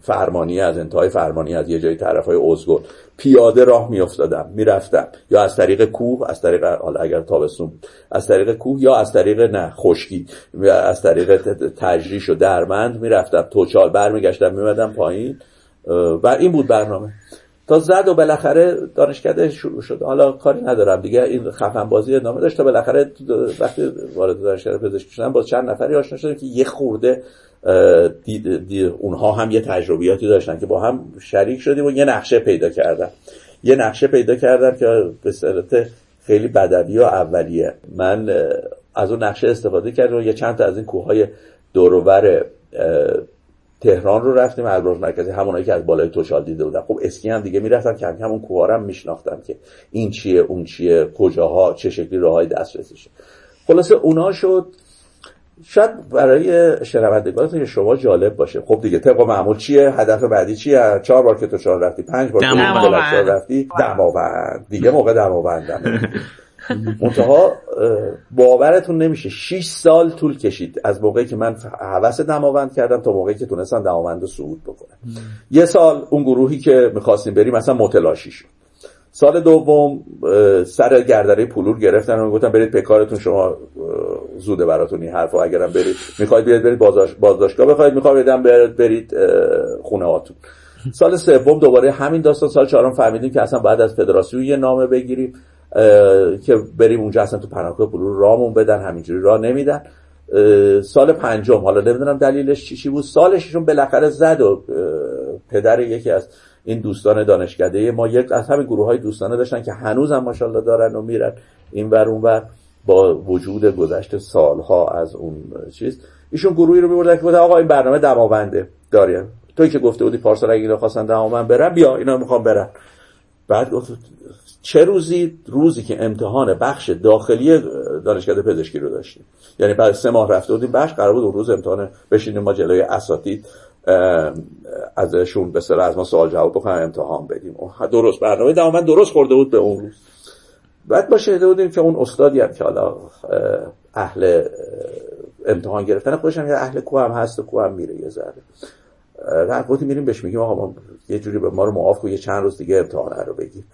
Speaker 3: فرمانی از انتهای فرمانی از یه جای طرف های ازگل پیاده راه میافتادم می‌رفتم. یا از طریق کوه از طریق حالا اگر تابستون از طریق کوه یا از طریق نه خشکی از طریق تجریش و درمند می‌رفتم. توچال برمیگشتم میمدم پایین. و این بود برنامه. تا زد و بالاخره دانشکده شروع شد. حالا کاری ندارم دیگه. این خفن بازی ادامه داشت تا بالاخره وقتی وارد دانشکده پزشکی شدم با چند نفری آشنا شدم که یه خورده دید, دید اونها هم یه تجربیاتی داشتن که با هم شریک شدیم و یه نقشه پیدا کردم یه نقشه پیدا کردم که به صورت خیلی بدوی و اولیه. من از اون نقشه استفاده کردم و یه چند تا از این کوههای دوروبر تهران رو رفتیم. البرز مرکزی همونایی که از بالای توشال دیده بودم خب اسکی هم دیگه می‌رفتم کم کم اون کوهارم میشناختم که این چیه اون چیه کجاها چه شکلی راههای دسترسیشه. خلاصه اونا شد. شاید برای شنوندگان شما جالب باشه. خب دیگه طبق معمول چیه؟ هدف بعدی چیه؟ چهار بار که تو چهار رفتی پنج بار که تو رفتی دماوند. دیگه موقع دماوندم منتها باورتون نمیشه. 6 سال طول کشید از موقعی که من حوس دماوند کردم تا موقعی که تونستم دماوند رو صعود بکنم. یه سال اون گروهی که می‌خواستیم بریم مثلا متلاشی شد. سال دوم سر گردره پولور گرفتن و گفتم برید پکارتون شما زوده براتون این حرفا اگرم برید. می‌خواید بیاید برید بازداشتگاه بخواید می‌خواید برید برید خونه هاتون. سال سوم دوباره همین داستان سال چهارم فهمیدیم که اصلا بعد از فدراسیون یه نامه بگیریم که بریم اونجا اصلا تو پناهگاه پولور رامون بدن همینجوری راه نمیدن. سال پنجم حالا نمی‌دونم دلیلش چی بود. سالششون بالاخره زد و پدر یکی از این دوستان دانشکده ما یک از همین گروه های دوستانه داشتن که هنوز هم ماشاءالله دارن و میرن. این ور اون ور با وجود گذشته سالها از اون چیز. ایشون گروهی رو میبردن که گفتن آقا این برنامه دماونده. داریم توی که گفته بودی پارسال اگه اینا خواستن دماوند برن بیا اینا می‌خوام برن. بعد گفت چه روزی؟ روزی که امتحان بخش داخلی دانشکده پزشکی رو داشتیم. یعنی بعد سه ماه رفته بودیم بخش قرار بود اون روز امتحان بشینیم ما جلوی اساتید. ازشون به سر از ما سوال جواب بکنن امتحان بدیم. درست برنامه دامن درست خورده بود به اون. روز بعد با شهده بودیم که اون استادی هم که حالا اهل امتحان گرفتن خودش هم اهل کو هم هست و کو هم میره یه ذره. وقتی میریم بهش میگیم آقا ما یه جوری به ما رو معاف کن یه چند روز دیگه امتحان رو بگیر.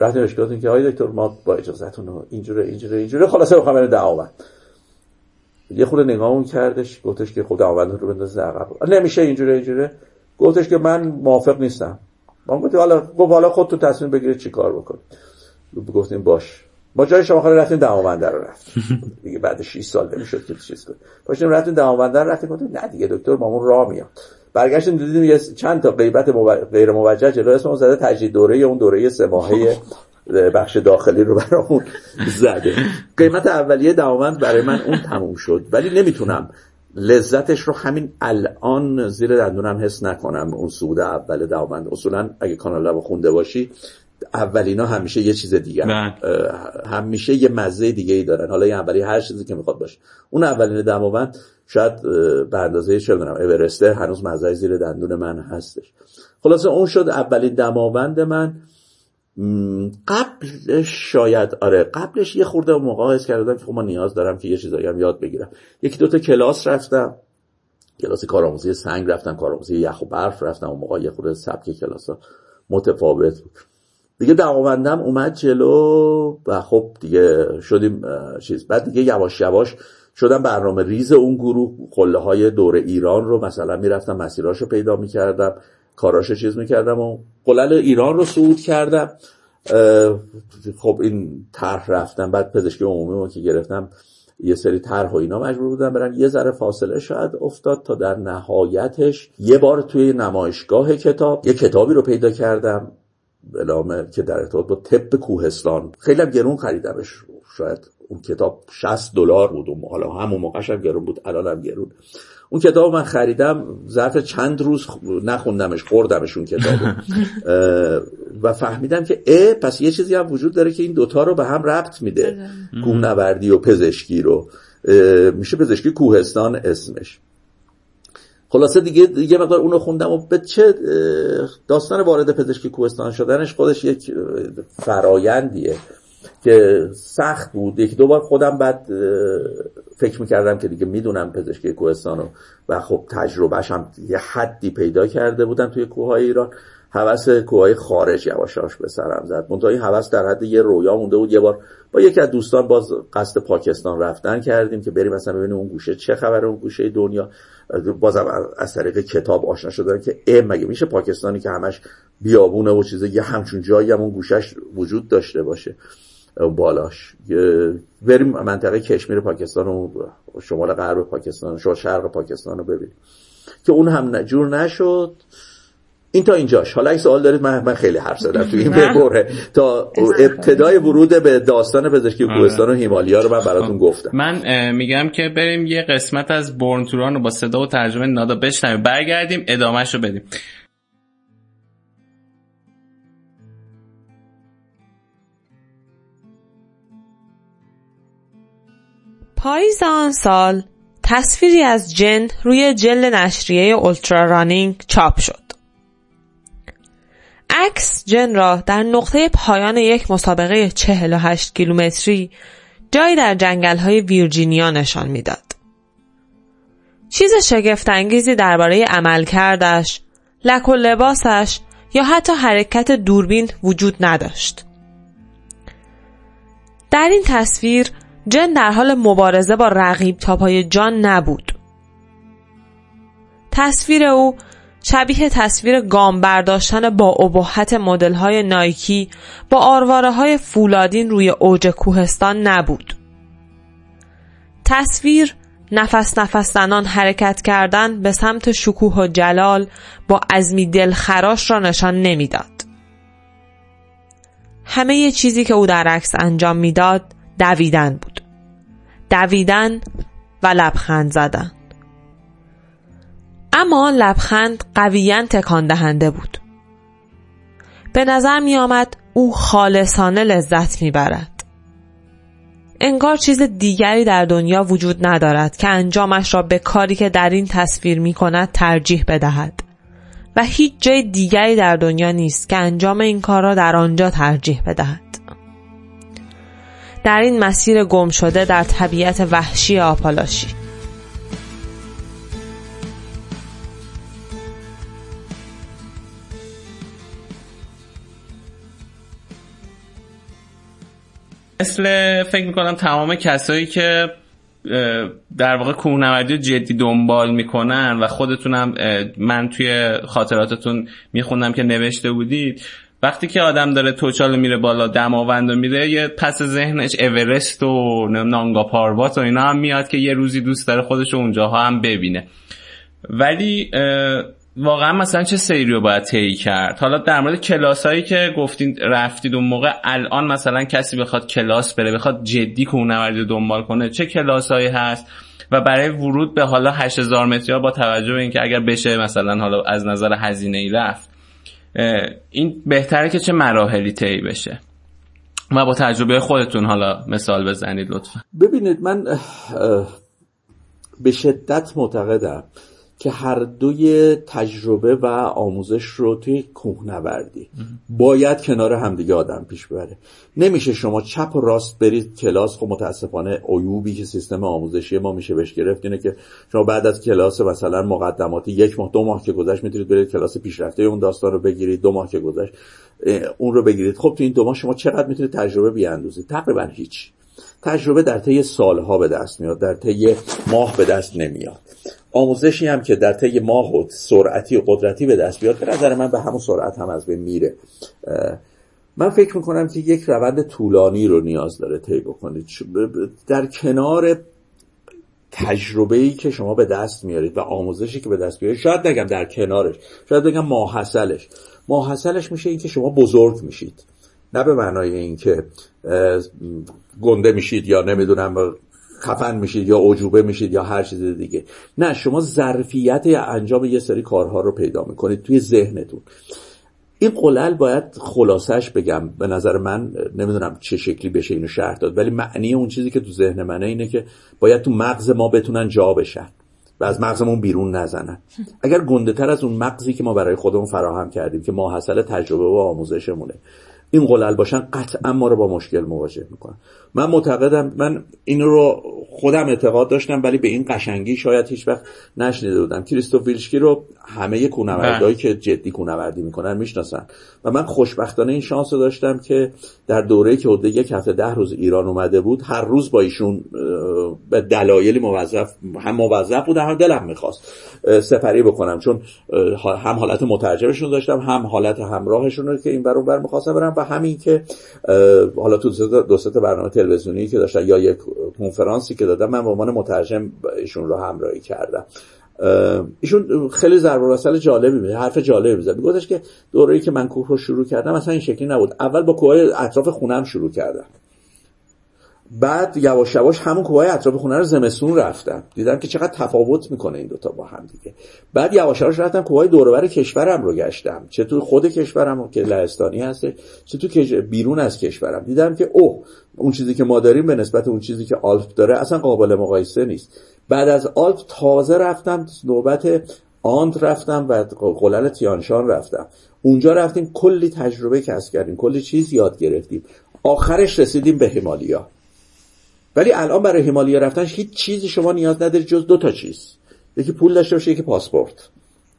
Speaker 3: رفتیم بهش که آقای دکتر ما با اجازهتون اینجوره اینجوره اینجوره خلاصه بخوام بریم دعوت. یه خورده نگاه کردش گفتش که خود دعوت رو بندازه عقب نمیشه اینجوره اینجوره گفتش که من موافق نیستم. ما گفتیم حالا گفت حالا خود تو تصمیم بگیره چیکار بکن گفتیم باش. ما جای شما خاله رفتیم دماونده رو رفت دیگه بعد 6 سال نمی‌شد که چیز کنیم. پاشیم رفتیم دماونده رو رفتیم. گفتیم نه دیگه دکتر مامون راه میاد برگشتیم دیدیم یه چند تا غیبت غیر موجه جلو اسممون زده تجدید دوره اون دوره سه ماهه بخش داخلی رو برامون زده. قیمت اولیه دماوند برای من اون تموم شد. ولی نمی‌تونم. لذتش رو همین الان زیر دندونم حس نکنم. اون سود اول دماوند اصولا اگه کانال رو خونده باشی اولینا همیشه یه چیز دیگه. همیشه یه مزه دیگه ای دارن. حالا یه اولی هر چیزی که می‌خواد باشه. اون اولین دماوند شاید به اندازه چه می‌دونم اورسته هنوز مزه زیر دندون من هستش. خلاصه اون شد اولین دماوند من. قبلش شاید آره قبلش یه خورده حس کردم که خب من نیاز دارم که یه چیزایی هم یاد بگیرم. یکی دوتا کلاس رفتم. کلاس کارآموزی سنگ رفتم کارآموزی یخ و برف رفتم اون موقع یه خورده سبک کلاس ها متفاوت بود. دیگه دماوندم اومد جلو و خب دیگه شدیم چیز. بعد دیگه یواش یواش شدم برنامه ریز اون گروه قله های دور ایران رو مثلا می‌رفتم مسیراش رو پیدا می‌کردم. کاراشو چیز می‌کردم و قلل ایران رو صعود کردم. خب این طرح رفتم بعد پزشکی عمومی رو که گرفتم یه سری طرح و اینا مجبور بودم برن. یه ذره فاصله شاید افتاد تا در نهایتش یه بار توی نمایشگاه کتاب یه کتابی رو پیدا کردم بلامه که در ارتباط با طب کوهستان. خیلی هم گرون خریدمش. شاید اون کتاب 60 دلار بود و حالا همون موقعش هم گرون بود الان هم گرون. اون کتاب من خریدم ظرف چند روز نخوندمش خوردمش اون کتاب و فهمیدم که اه پس یه چیزی هم وجود داره که این دوتا رو به هم ربط میده. کوهنوردی و پزشکی رو. میشه پزشکی کوهستان اسمش. خلاصه دیگه یه مقدار اونو خوندم و به چه داستان وارد پزشکی کوهستان شدنش خودش یک فرایندیه. که سخت بود. یکی دو بار خودم بعد فکر می‌کردم که دیگه می‌دونم پزشکی کوهستان و خب تجربهش هم یه حدی پیدا کرده بودم توی کوههای ایران. حوث کوههای خارج یواشاش به سرم زد. منتها این حوث در حد یه رویا مونده بود. یه بار با یکی از دوستان باز قصد پاکستان رفتن کردیم که بریم مثلا ببینیم اون گوشه چه خبره اون گوشه دنیا. بازم از طریق کتاب آشنا شدن که ای مگه میشه پاکستانی که همش بیابونه و چیزه یه همچون جایی هم اون گوشش وجود داشته باشه. بالاش. بریم منطقه کشمیر پاکستان و شمال غرب پاکستان شو شرق پاکستان رو ببینیم. که اون هم جور نشد. این تا اینجاش. حالا اگه سوال دارید من, من خیلی حرف زدم توی این ببره. تا ابتدای ورود به داستان پزشکی آره. کوهستان و هیمالیا رو من براتون گفتم.
Speaker 1: من میگم که بریم یه قسمت از بورن توران رو با صدا و ترجمه نادا بشنویم. برگردیم ادامهش رو بدیم.
Speaker 2: پاییز آن سال تصویری از جن روی جلد نشریه اولترا رانینگ چاپ شد. عکس جن را در نقطه پایان یک مسابقه 48 کیلومتری جایی در جنگل های ویرجینیا نشان می‌داد. چیز شگفت انگیزی درباره عمل کردش، لک و لباسش یا حتی حرکت دوربین وجود نداشت. در این تصویر جن در حال مبارزه با رقیب تاپای جان نبود. تصویر او شبیه تصویر گام برداشتن با ابهت مدل های نایکی با آرواره های فولادین روی اوج کوهستان نبود. تصویر نفس نفس زنان حرکت کردن به سمت شکوه و جلال با عزمی دلخراش را نشان نمی‌داد. همه چیزی که او در عکس انجام می‌داد دویدن بود. دویدن و لبخند زدن. اما لبخند قویا تکان دهنده بود. به نظر می آمد او خالصانه لذت می برد. انگار چیز دیگری در دنیا وجود ندارد که انجامش را به کاری که در این تصویر می کند ترجیح بدهد و هیچ جای دیگری در دنیا نیست که انجام این کار را در آنجا ترجیح بدهد. در این مسیر گم شده در طبیعت وحشی آپالاشی.
Speaker 1: مثل فکر می‌کنم تمام کسایی که در واقع کوهنوردی جدی دنبال می‌کنن و خودتونم من توی خاطراتتون میخوندم که نوشته بودید وقتی که آدم داره توچال میره بالا دماوند و میره یه پس ذهنش اورست و نانگا پاربات و اینا هم میاد که یه روزی دوست داره خودش اونجاها هم ببینه. ولی واقعا مثلا چه سیری رو باید طی کرد؟ حالا در مورد کلاس هایی که گفتین رفتید اون موقع الان مثلا کسی بخواد کلاس بره بخواد جدی کوهنوردی دنبال کنه چه کلاس هایی هست؟ و برای ورود به حالا 8000 متری با توجه به اینکه اگر بشه مثلا حالا از نظر هزینه ای رفت این بهتره که چه مراحلی طی بشه. و با تجربه خودتون حالا مثال بزنید لطفا.
Speaker 3: ببینید من به شدت معتقدم که هر دوی تجربه و آموزش رو توی کوهنوردی باید کنار همدیگه آدم پیش بره نمیشه شما چپ و راست برید کلاس. خب متاسفانه عیوبی که سیستم آموزشی ما میشه بهش گرفت اینه که شما بعد از کلاس مثلا مقدماتی یک ماه دو ماه که گذشت می‌تونید برید کلاس پیشرفته اون داستان رو بگیرید. دو ماه که گذشت اون رو بگیرید. خب تو این دو ماه شما چقدر می‌تونید تجربه بیاندازید؟ تقریبا هیچ. تجربه در طی سالها به دست میاد در طی ماه به دست نمیاد. آموزشی هم که در طی ماه و سرعتی و قدرتی به دست بیاد به نظر من به همون سرعت هم از بین میره. من فکر می‌کنم که یک روند طولانی رو نیاز داره طی بکنید در کنار تجربه ای که شما به دست میارید و آموزشی که به دست بیارید شاید نگم در کنارش شاید بگم ماحصلش. ماحصلش میشه اینکه شما بزرگ میشید. نه به معنای اینکه گنده میشید یا نمی‌دونم خفن میشید یا عجوبه میشید یا هر چیز دیگه. نه شما ظرفیت انجام یه سری کارها رو پیدا می‌کنید توی ذهنتون. این قلل باید خلاصش بگم. به نظر من نمی‌دونم چه شکلی بشه اینو شرح داد ولی معنی اون چیزی که تو ذهن منه اینه که باید تو مغز ما بتونن جا بشن و از مغزمون بیرون نزنن. اگر گنده تر از اون مغزی که ما برای خودمون فراهم کردیم که ماحصل تجربه و آموزشمونه. این قلل باشن قطعا ما رو با مشکل مواجه می‌کنن. من معتقدم من این رو خودم اعتقاد داشتم ولی به این قشنگی شاید هیچ وقت نشنیده بودم. کریستوف ویلشکی رو همه کونوردهایی که جدی کونوردی می‌کنن می‌شناسن. و من خوشبختانه این شانس رو داشتم که در دوره که حدود یک هفته ده روز ایران اومده بود هر روز با ایشون به دلایلی موظف هم موظف بود هم دلم می‌خواست سفری بکنم. چون هم حالت مترجمشون داشتم هم حالت همراهشون رو که این بر بر می‌خواستم برم و همین که حالا تو دو سه برنامه تلویزیونی که داشتن یا یک کنفرانسی که دادم من به عنوان مترجم ایشون رو همراهی کردم. ایشون خیلی ضرب المثل جالبی میده حرف جالبی می‌زد. میگفتش که دوره‌ای که من کوه رو شروع کردم اصلا این شکلی نبود. اول با کوههای اطراف خونم شروع کردم. بعد یواش یواش همون کوههای اطراف خونه رو زمستون رفتم دیدم که چقدر تفاوت می‌کنه این دوتا با هم دیگه. بعد یواش یواش رفتم کوههای دوربر کشورم رو گشتم. چه تو خود کشورم که لهستانی هست چه تو بیرون از کشورم. دیدم که اوه اون چیزی که ما داریم به نسبت اون چیزی که آلپ داره اصلا قابل مقایسه نیست. بعد از آلپ تازه رفتم نوبت آند رفتم و قلل تیانشان رفتم. اونجا رفتیم کلی تجربه کسب کردیم کلی چیز یاد گرفتیم. آخرش رسیدیم به هیمالیا. ولی الان برای هیمالیا رفتن هیچ چیزی شما نیاز نداری جز دو تا چیز. یکی پول داشته باشه یکی پاسپورت.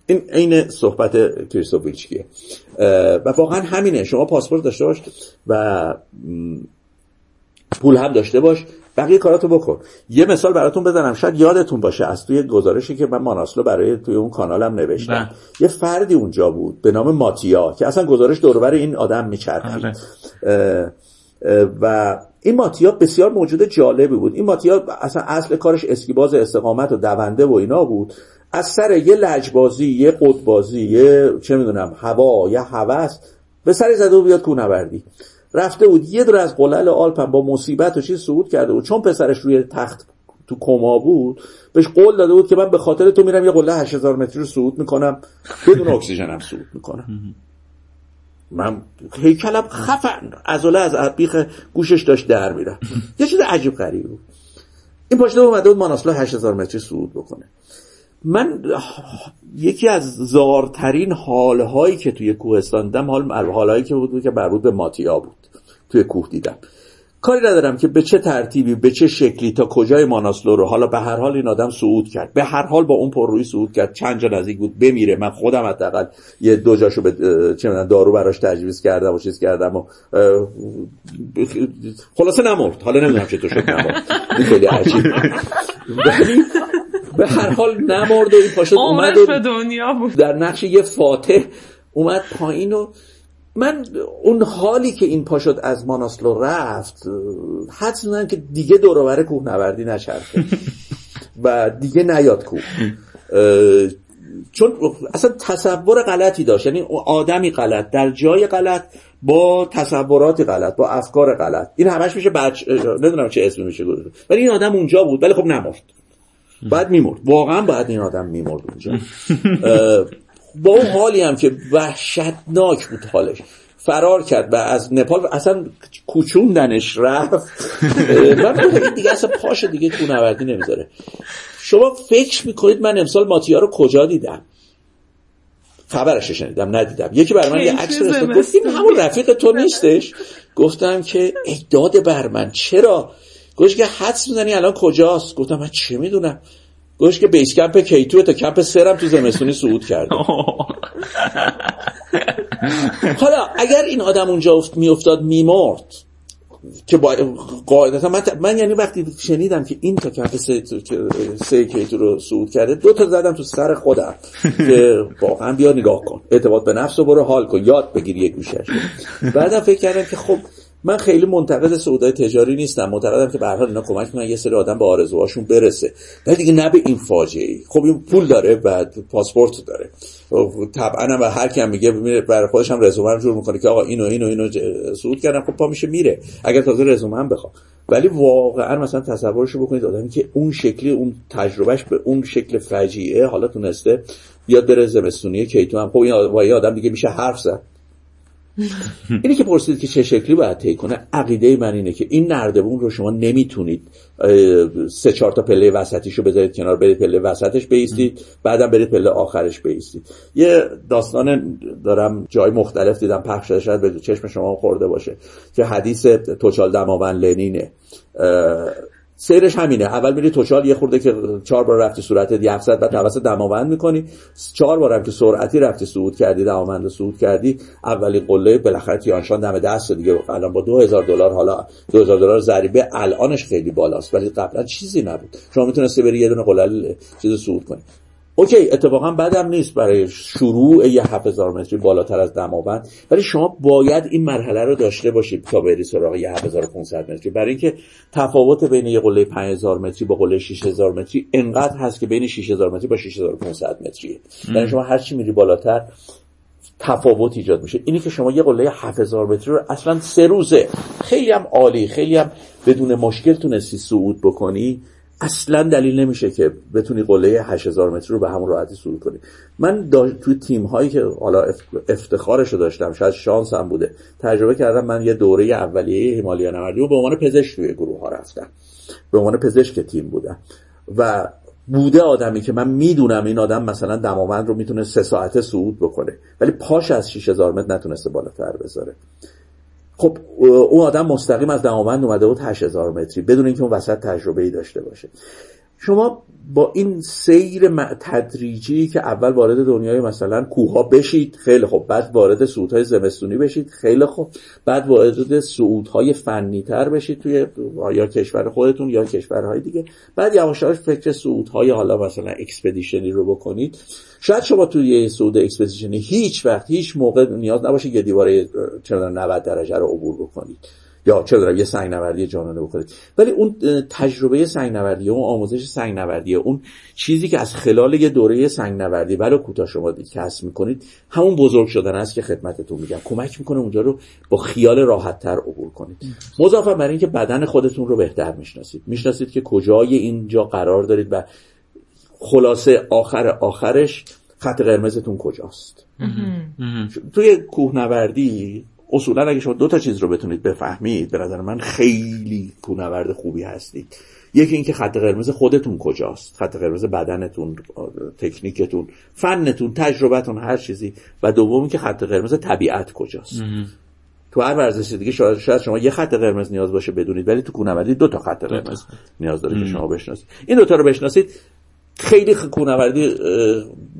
Speaker 3: این عین صحبت کریستوفیچکیه و واقعا همینه. شما پاسپورت داشته باش و پول هم داشته باش. بقیه کاراتو بکن. یه مثال براتون بزنم. شاید یادتون باشه از توی گزارشی که من ماناسلو برای توی اون کانالم نوشتم. بله. یه فردی اونجا بود به نام ماتیا که اصلا گزارش دوربر این آدم میچرخید. بله. و این ماتیا بسیار موجود جالبی بود. این ماتیا اصلا اصل کارش اسکیباز استقامت و دونده و اینا بود. از سر یه لجبازی یه قدبازی یه چه می‌دونم هوا یه هوس به سر زده و بیاد کونوردی رفته بود یه دور از قلل آلپ با مصیبت و چیز صعود کرده بود. چون پسرش روی تخت تو کما بود بهش قول داده بود که من به خاطر تو میرم یه قله 8000 متری رو صعود می‌کنم بدون اکسیژنم صعود می‌کنم. من هیکلم خفن. ازوله از بیخ گوشش داشت در میره یه چیز عجیب غریب بود. این پاشده اومده بود ماناسلو 8000 متری صعود بکنه. من یکی از زارترین حالهایی که توی کوهستان دیدم حال حالهایی که بود که مربوط به ماتیا بود توی کوه دیدم. کاری ندارم که به چه ترتیبی به چه شکلی تا کجای ماناسلو رو. حالا به هر حال این آدم صعود کرد. به هر حال با اون پررویی صعود کرد. چند جا نزدیک بود. بمیره. من خودم حداقل یه دو جاشو به چه دارو براش تجویز کردم و چیز کردم و خلاصه نمرد. حالا نمی‌دونم چطور شد نمرد. خیلی عجیب. به هر حال نمرد و این پاشد اومد
Speaker 2: و دنیا بود.
Speaker 3: در نقش یه فاتح اومد پایین و من اون حالی که این پاشد از ماناسلو رفت حدس می‌دونم که دیگه دوروبر کوه نوردی نچرخه. و دیگه نیاد کوه. چون اصلا تصور غلطی داشت. یعنی آدمی غلط در جای غلط با تصورات غلط با افکار غلط. این همش میشه بچ نمی‌دونم چه اسمی میشه ولی این آدم اونجا بود. ولی خب نمرد. بعد میمرد. واقعا باید این آدم میمرد اونجا. با اون حالی هم که وحشتناک بود حالش. فرار کرد و از نپال اصلا کوچوندنش رفت. من دیگه اصلا پاش دیگه کونوردی نمی‌ذاره. شما فکر می‌کنید من امسال ماتیا رو کجا دیدم؟ خبرش شنیدم ندیدم. یکی برای من یه عکس فرستاد. گفت این همون رفیق تو نیستش؟ گفتم که ای بر من چرا؟ گوش که حدس می‌زنی الان کجاست؟ گفتم من چه می‌دونم؟ گوش که بیس کمپ کیتو تا کمپ سرم تو زمستونی صعود کرده. حالا اگر این آدم اونجا میافتاد میمرد که با قاعدتا من, من یعنی وقتی شنیدم که این تا کمپ سه, سه کیتو رو صعود کرده دو تا زدم تو سر خودم که واقعا بیا نگاه کن. اعتماد به نفس رو برو حال کن. یاد بگیر یه گوشش بعدم فکر کردم که خب من خیلی منتقد سودای تجاری نیستم. معتقدم که به هر حال اینا کمک می‌کنن یه سری آدم به آرزوهاشون برسه. ولی دیگه نه به این فاجعه ای خب این پول داره و پاسپورت داره. طبعا و هر کی میگه برای خودش هم رزومه جور می‌کنه که آقا اینو اینو اینو صعود کردم. خب پا میشه میره. اگر تازه رزومه هم بخوام ولی واقعا مثلا تصورشو بکنید آدمی که اون شکلی اون تجربهش به اون شکل فجیعه حالا تونسته بیاد بره زمستونی کیتو هم. خب این آدم دیگه میشه حرف زد. اینی که پرسید که چه شکلی باید طی کنه عقیده من اینه که این نردبون رو شما نمی‌تونید سه چهار تا پله وسطیشو بذارید کنار برید پله وسطش بیستید بعدم برید پله آخرش بیستید. یه داستان دارم جای مختلف دیدم پخش شده شاید به چشم شما خورده باشه که حدیث توچال دماوند لنینه. سیرش همینه. اول میری توشال یه خورده که چهار بار رفتی صورت 700 بعد توسط دماوند می‌کنی. چهار بارم که سرعتی رفتی صعود کردی دماوند صعود کردی. اولی قله بالاخره تیانشان دم دست دیگه. الان با 2000 دلار حالا 2000 دلار ضریبه الانش خیلی بالاست. ولی قبلا چیزی نبود. شما می‌تونستی بری یه دونه قله چیز صعود کنی. اوکی اتفاقا بدم نیست برای شروع یه 7000 متری بالاتر از دماوند. ولی شما باید این مرحله رو داشته باشید تا بری سراغ یه 7500 متری. برای اینکه تفاوت بین یه قله 5000 متری با قله 6000 متری انقدر هست که بین 6000 متری با 6500 متریه. یعنی شما هر چی میری بالاتر تفاوت ایجاد میشه. اینی که شما یه قله 7000 متری رو اصلا سه روزه خیلی هم عالی خیلی هم بدون مشکل تونستی صعود بکنی. اصلا دلیل نمیشه که بتونی قله 8000 متر رو به همون راحتی صعود کنی. من توی تیم هایی که حالا افتخارش رو داشتم شاید شانس هم بوده تجربه کردم من یه دوره اولیه هیمالیا نوردی و به عنوان پزشک توی گروه ها رفتم. به عنوان پزشک تیم بودم. و بوده آدمی که من می‌دونم این آدم مثلا دماوند رو می‌تونه سه ساعته صعود بکنه ولی پاش از 6000 متر نتونسته بالاتر بذاره. خب اون آدم مستقیم از دماوند اومده بود 8000 متری بدون اینکه اون وسط تجربه ای داشته باشه. شما با این سیر تدریجی که اول وارد دنیای مثلا کوه بشید خیلی خوب. بعد وارد صعودهای زمستونی بشید خیلی خوب. بعد وارد صعودهای فنی تر بشید توی یا کشور خودتون یا کشورهای دیگه. بعد یواش یواش فکر صعودهای حالا مثلا expedition ی رو بکنید. شاید شما توی صعود expedition ی هیچ وقت هیچ موقع نیاز نباشه یه دیواره چرا 90 درجه رو عبور بکنید. یا چه دارم یه سنگ نوردی جانانه بکنید. ولی اون تجربه سنگ نوردی اون آموزش سنگ نوردی اون چیزی که از خلال یه دوره سنگ نوردی ولو کوتاه شما کسب می‌کنید همون بزرگ شدن است که خدمتتون میگم. کمک می‌کنه اونجا رو با خیال راحت تر عبور کنید. مضافه بر اینکه بدن خودتون رو بهتر می‌شناسید. می‌شناسید که کجای اینجا قرار دارید و خلاصه آخر آخرش خط قرمزتون کجاست؟ توی کوهنوردی اصولا اگه شما دو تا چیز رو بتونید بفهمید به نظر من خیلی کوهنورد خوبی هستید. یکی اینکه خط قرمز خودتون کجاست خط قرمز بدنتون تکنیکتون فنتون تجربتون هر چیزی. و دوم اینکه خط قرمز طبیعت کجاست. تو هر ورزش دیگه شاید, شاید شما یه خط قرمز نیاز باشه بدونید ولی تو کوهنوردی دو تا خط قرمز نیاز داره که شما بشناسید. این دو تا رو بشناسید خیلی کوهنوردی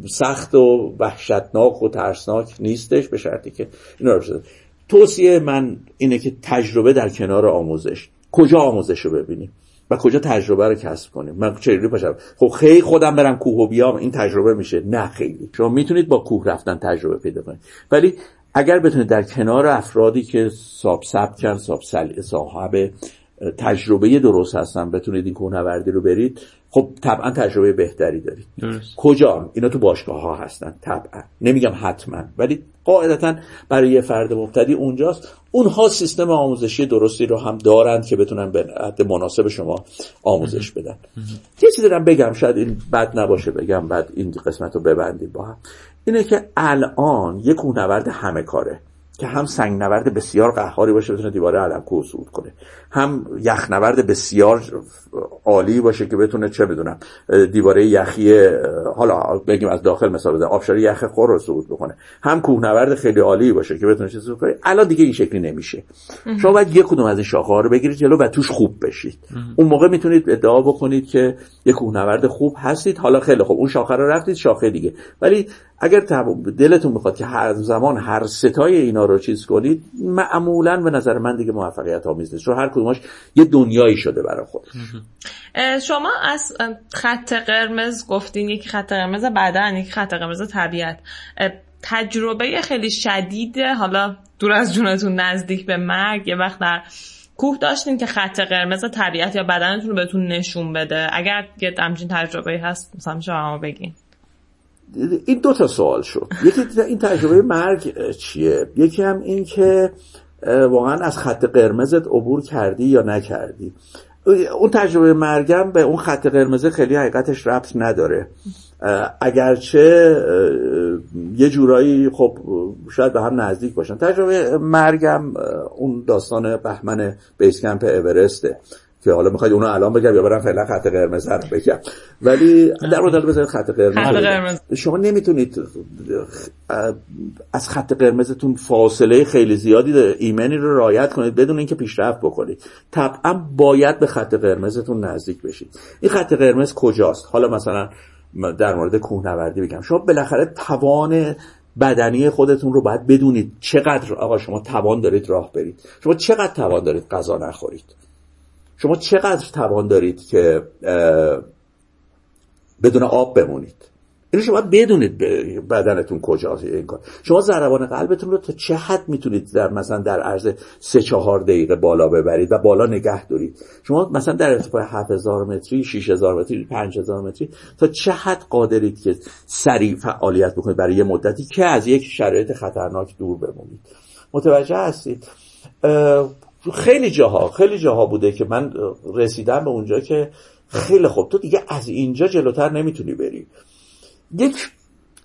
Speaker 3: سخت و وحشتناک و ترسناک نیستش به شرطی که اینا رو توصیه من اینه که تجربه در کنار آموزش. کجا آموزش رو ببینیم؟ و کجا تجربه رو کسب کنیم؟ من چجوری پاشم خب خیلی خودم برم کوه و بیام این تجربه میشه. نه خیلی. شما می‌تونید با کوه رفتن تجربه پیدا کنید. ولی اگر بتونید در کنار افرادی که ساب کن ساب صاحب تجربه درست هستن بتونید این کوهنوردی رو برید خب طبعا تجربه بهتری دارید. کجا؟ اینا تو باشگاه ها هستن طبعا. نمیگم حتما ولی قاعدتا برای یه فرد مبتدی اونجاست. اونها سیستم آموزشی درستی رو هم دارند که بتونن به حد مناسب شما آموزش بدن. یه چیزی دارم بگم شاید این بد نباشه بگم بعد این قسمت رو ببندیم با هم. اینه که الان یک کوهنورد همه کاره که هم سنگ نورد بسیار قهاری باشه بتونه دیواره علم کوه صعود کنه. هم یخنورد بسیار عالی باشه که بتونه چه بدونم دیواره یخی حالا بگیم از داخل مثال بزنم آبشار یخ خور رو صعود بکنه. هم کوهنورد خیلی عالی باشه که بتونه چه کنه. الان دیگه این شکلی نمیشه. شما باید یک کدوم از این شاخه ها رو بگیرید جلو و توش خوب بشید. اون موقع می‌تونید ادعا بکنید که یک کوهنورد خوب هستید. حالا خیلی خوب. اون شاخه رو رفتید شاخه دیگه. ولی اگر دلتون می‌خواد که هر زمان هر ستای اینا رو چیز کنید معمولا به نظر من دیگه موفقیت آمیز نیست. چون هر کدومش یه دنیایی شده برای خودش.
Speaker 2: شما از خط قرمز گفتین یک خط قرمز بدن یک خط قرمز طبیعت. تجربه خیلی شدید حالا دور از جونتون نزدیک به مرگ یه وقت در کوه داشتین که خط قرمز طبیعت یا بدنتون رو بهتون نشون بده. اگر یه همچین تجربه هست مثلا شما بگین.
Speaker 3: این دو تا سوال شد. یکی این تجربه مرگ چیه؟ یکی هم این که واقعا از خط قرمزت عبور کردی یا نکردی. اون تجربه مرگم به اون خط قرمز خیلی حقیقتش ربط نداره. اگرچه یه جورایی خب شاید به هم نزدیک باشن. تجربه مرگم اون داستان بهمن بیس کمپ اورسته. که حالا می‌خواید اونو الان بگم یا برم فعلا خط قرمز رو بگم. ولی در مورد بذارید خط قرمز شما نمی‌تونید از خط قرمزتون فاصله خیلی زیادی ایمنی رو رعایت کنید بدون اینکه پیشرفت بکنید. طبعا باید به خط قرمزتون نزدیک بشید. این خط قرمز کجاست؟ حالا مثلا در مورد کوهنوردی بگم. شما بالاخره توان بدنی خودتون رو باید بدونید چقدر آقا شما توان دارید راه برید. شما چقدر توان دارید غذا نخورید؟ شما چقدر توان دارید که بدون آب بمونید؟ اینو شما بدونید بدنتون کجاست این کار. شما ضربان قلبتون رو تا چه حد می‌تونید در مثلا در عرض سه چهار دقیقه بالا ببرید و بالا نگه دارید؟ شما مثلا در ارتفاع 7000 متری 6000 متری 5000 متری تا چه حد قادرید که سریع فعالیت بکنید برای یه مدتی که از یک شرایط خطرناک دور بمونید؟ متوجه هستید؟ خیلی جاها خیلی جاها بوده که من رسیدم به اونجا که خیلی خوب. تو دیگه از اینجا جلوتر نمی‌تونی بری. یک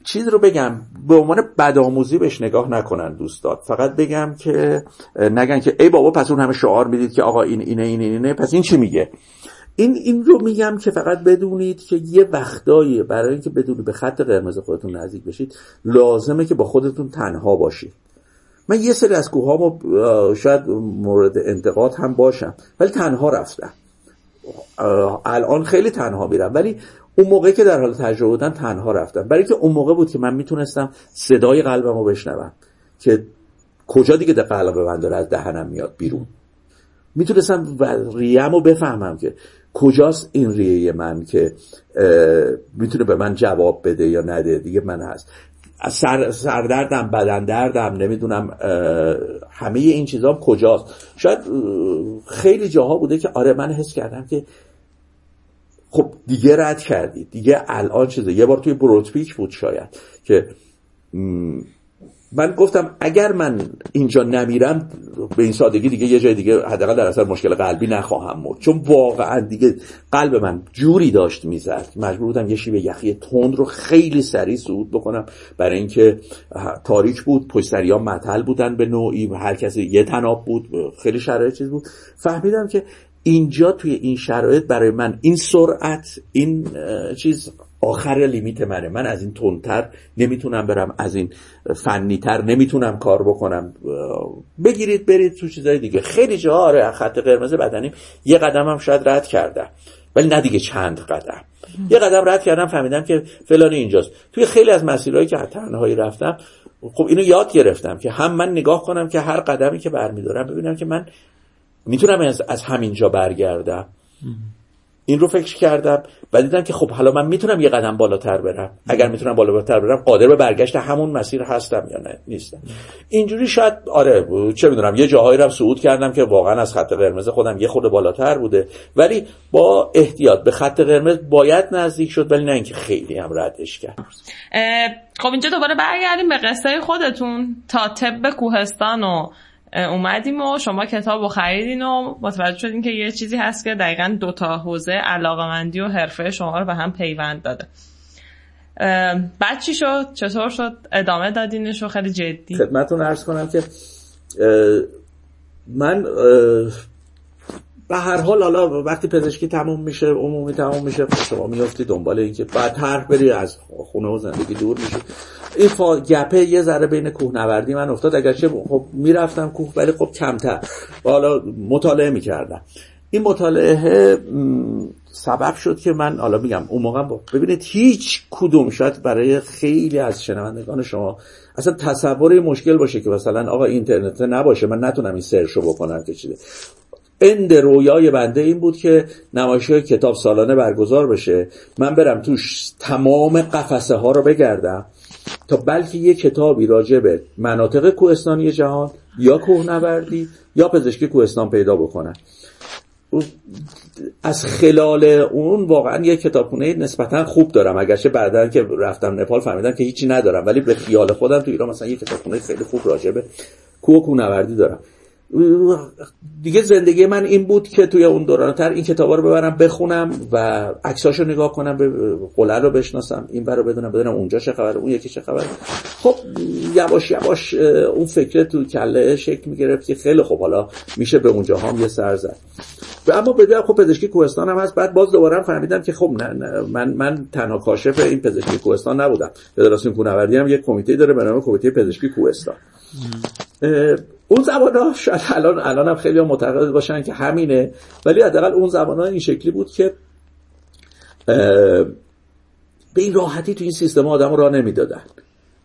Speaker 3: چیز رو بگم به عنوان بدآموزی بهش نگاه نکنن دوستان. فقط بگم که نگن که ای بابا پس اون همه شعار می‌دید که آقا این اینه اینه اینه. پس این چی میگه؟ این این رو میگم که فقط بدونید که یه وقتایی برای اینکه بدونید به خط قرمز خودتون نزدیک بشید لازمه که با خودتون تنها باشید. من یه سری از کوهامو شاید مورد انتقاد هم باشم ولی تنها رفتم. الان خیلی تنها میرم ولی اون موقع که در حال تجربه بودن تنها رفتم. برای که اون موقع بود که من می‌تونستم صدای قلبم رو بشنوم که کجا دیگه ده قلب من داره از دهنم میاد بیرون. می‌تونستم ریم رو بفهمم که کجاست این ریه من که می‌تونه به من جواب بده یا نده دیگه من هست. سر، سردردم بدن دردم نمی‌دونم همه این چیزا کجاست. شاید خیلی جاها بوده که آره من حس کردم که خب دیگه رد کردی دیگه الان چیزه. یه بار توی بروتپیک بود شاید که من گفتم اگر من اینجا نمیرم به این سادگی دیگه یه جای دیگه حداقل در اثر مشکل قلبی نخواهم مرد. چون واقعا دیگه قلب من جوری داشت می‌زد مجبور بودم یه شیب یخی تند رو خیلی سریع صعود بکنم. برای اینکه تاریک بود پشت مطل بودن به نوعی هر کسی یه تناب بود خیلی شرایط چیز بود. فهمیدم که اینجا توی این شرایط برای من این سرعت این چیز آخر لیمیت منه. من از این تندتر نمی‌تونم برم از این فنیتر نمی‌تونم کار بکنم. بگیرید برید تو چیزای دیگه. خیلی جا آره خط قرمز بدنیم. یه قدم هم شاید رد کردم ولی نه دیگه چند قدم. یه قدم رد کردم فهمیدم که فلانی اینجاست. توی خیلی از مسیرهایی که تنهایی رفتم خب اینو یاد گرفتم که هم من نگاه کنم که هر قدمی که برمیدارم ببینم که من می‌تونم از, از همینجا برگردم. این رو فکر کردم و دیدم که خب حالا من می‌تونم یه قدم بالاتر برم. اگر می‌تونم بالاتر برم قادر به برگشت همون مسیر هستم یا نه نیستم اینجوری شاید آره چه می‌دونم یه جاهایی رو صعود کردم که واقعا از خط قرمز خودم یه خورده بالاتر بوده. ولی با احتیاط به خط قرمز باید نزدیک شد ولی نه اینکه خیلی هم ردش کرد.
Speaker 2: خب اینجا دوباره برگردیم به قصه خودتون. تا طب کوهستان و اومدیم و شما کتاب رو خریدین و متوجه شدین که یه چیزی هست که دقیقا دوتا حوزه علاقمندی و حرفه شما رو به هم پیوند داده بعد چی شد؟ چطور شد؟ ادامه دادینش و خیلی جدی
Speaker 3: خدمتون ارز کنم که من به هر حال حالا وقتی پزشکی تموم میشه عمومی تموم میشه شما میفتی دنبال اینکه بعد طرح بری از خونه و زندگی دور میشه این فا... گپه یه ذره بین کوهنوردی من افتاد. اگرچه خب می‌رفتم کوه ولی خب کمتر. و حالا مطالعه می‌کردم. این مطالعه سبب شد که من حالا میگم اون موقع ببینید هیچ کدوم شاید برای خیلی از شنوندگان شما اصلا تصور مشکل باشه که مثلا آقا اینترنت نباشه من نتونم این سرشو بکنم که چیزه. اند رویای بنده این بود که نمایشگاه کتاب سالانه برگزار بشه. من برم توش تمام قفسه ها رو بگردم تا بلکه یه کتابی راجع به مناطق کوهستانی جهان یا کوهنوردی یا پزشکی کوهستان پیدا بکنن. از خلال اون واقعا یه کتابخونه نسبتا خوب دارم. اگرچه بعدا که رفتم نپال فهمیدم که هیچی ندارم ولی به خیال خودم تو ایران مثلا یه کتابخونه خیلی خوب راجع به کوه کوهنوردی دارم. دیگه زندگی من این بود که توی اون دوران تر این کتابا رو ببرم بخونم و عکساشو نگاه کنم به قله رو بشناسم این برو بدونم بدونم اونجا چه خبره اون یکی چه خبره. خب یواش یواش اون فکر تو کله شکل می‌گرفت که خیلی خب حالا میشه به اونجا هم یه سر زد. و اما بدونم خب پزشکی کوهستان هم هست. بعد باز دوباره فهمیدم که خب نه, نه من من تنها کاشف این پزشکی کوهستان نبودم. فدراسیون کوهنوردی هم یک کمیته داره به نام کمیته پزشکی کوهستان. اون زمان ها شاید الان الان هم خیلی معتقد باشن که همینه. ولی حداقل اون زمان ها این شکلی بود که به این راحتی تو این سیستم آدم را نمی‌دادن.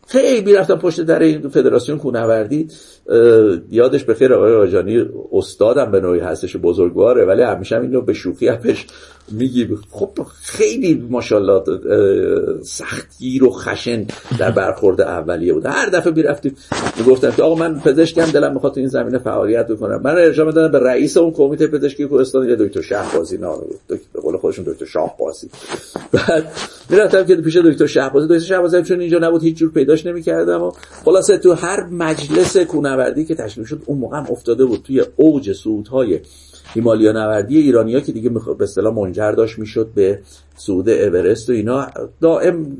Speaker 3: خیلی می‌رفتم پشت در این فدراسیون کونوردی. یادش به خیر آقای آجانی استادم به نوعی هستش بزرگواره ولی همیشه اینو به شوخی اپش میگی. خب خیلی ماشاءالله سختگیر و خشن در برخورد اولیه بود. هر دفعه می‌رفتیم می‌گفتم که آقا من پزشکم دلم می‌خواد تو این زمینه فعالیت بکنم. من ارجاع می‌دادم به رئیس اون کمیته پزشکی کوهستان یه دکتر شهبازی نام بود. به قول خودشون دکتر شاهبازی بعد می‌رفتم که پیش دکتر شهبازی. دکتر شهبازی چون اینجا نبود هیچ جور پیداش نمی‌کردم و خلاصه تو هر مجلس کونوردی که تشکیل شد اون موقع افتاده بود توی اوج صعودهای هیمالیا نوردی ایرانیا که دیگه به اصطلاح منجر داشت می‌شد به صعود اورست و اینا دائم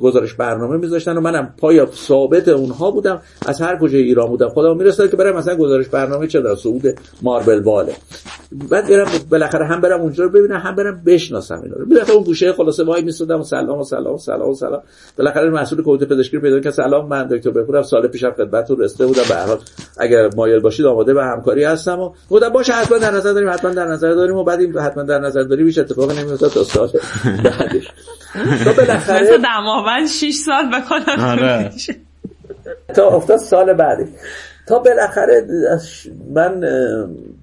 Speaker 3: گزارش برنامه میذاشتن و منم پای ثابت اونها بودم از هر کجای ایران بودم. خودم می‌رسد که برم مثلا گزارش برنامه چه در صعود ماربل باله بعد برم بالاخره هم برم اونجا رو ببینم هم برم بشناسم اینا رو. بالاخره اون گوشه خلاصه وای میستادم و سلام و سلام و سلام و سلام. بالاخره مسئول کمیته پزشکی پیدا که سلام من دکتر بپورم سال پیشم خدمتتون رسیده بودم. به هر حال اگر مایل باشید آماده به همکاری هستم و گفتم باشه حتما در نظر داریم حتما در نظر داریم و بعد این حتما در نظر داری بیش اتفاق نمیفته تا سال بعدش.
Speaker 2: تو بالاخره دماوند 6 سال بکنم آره.
Speaker 3: تا افتاد سال بعدی تا بالاخره من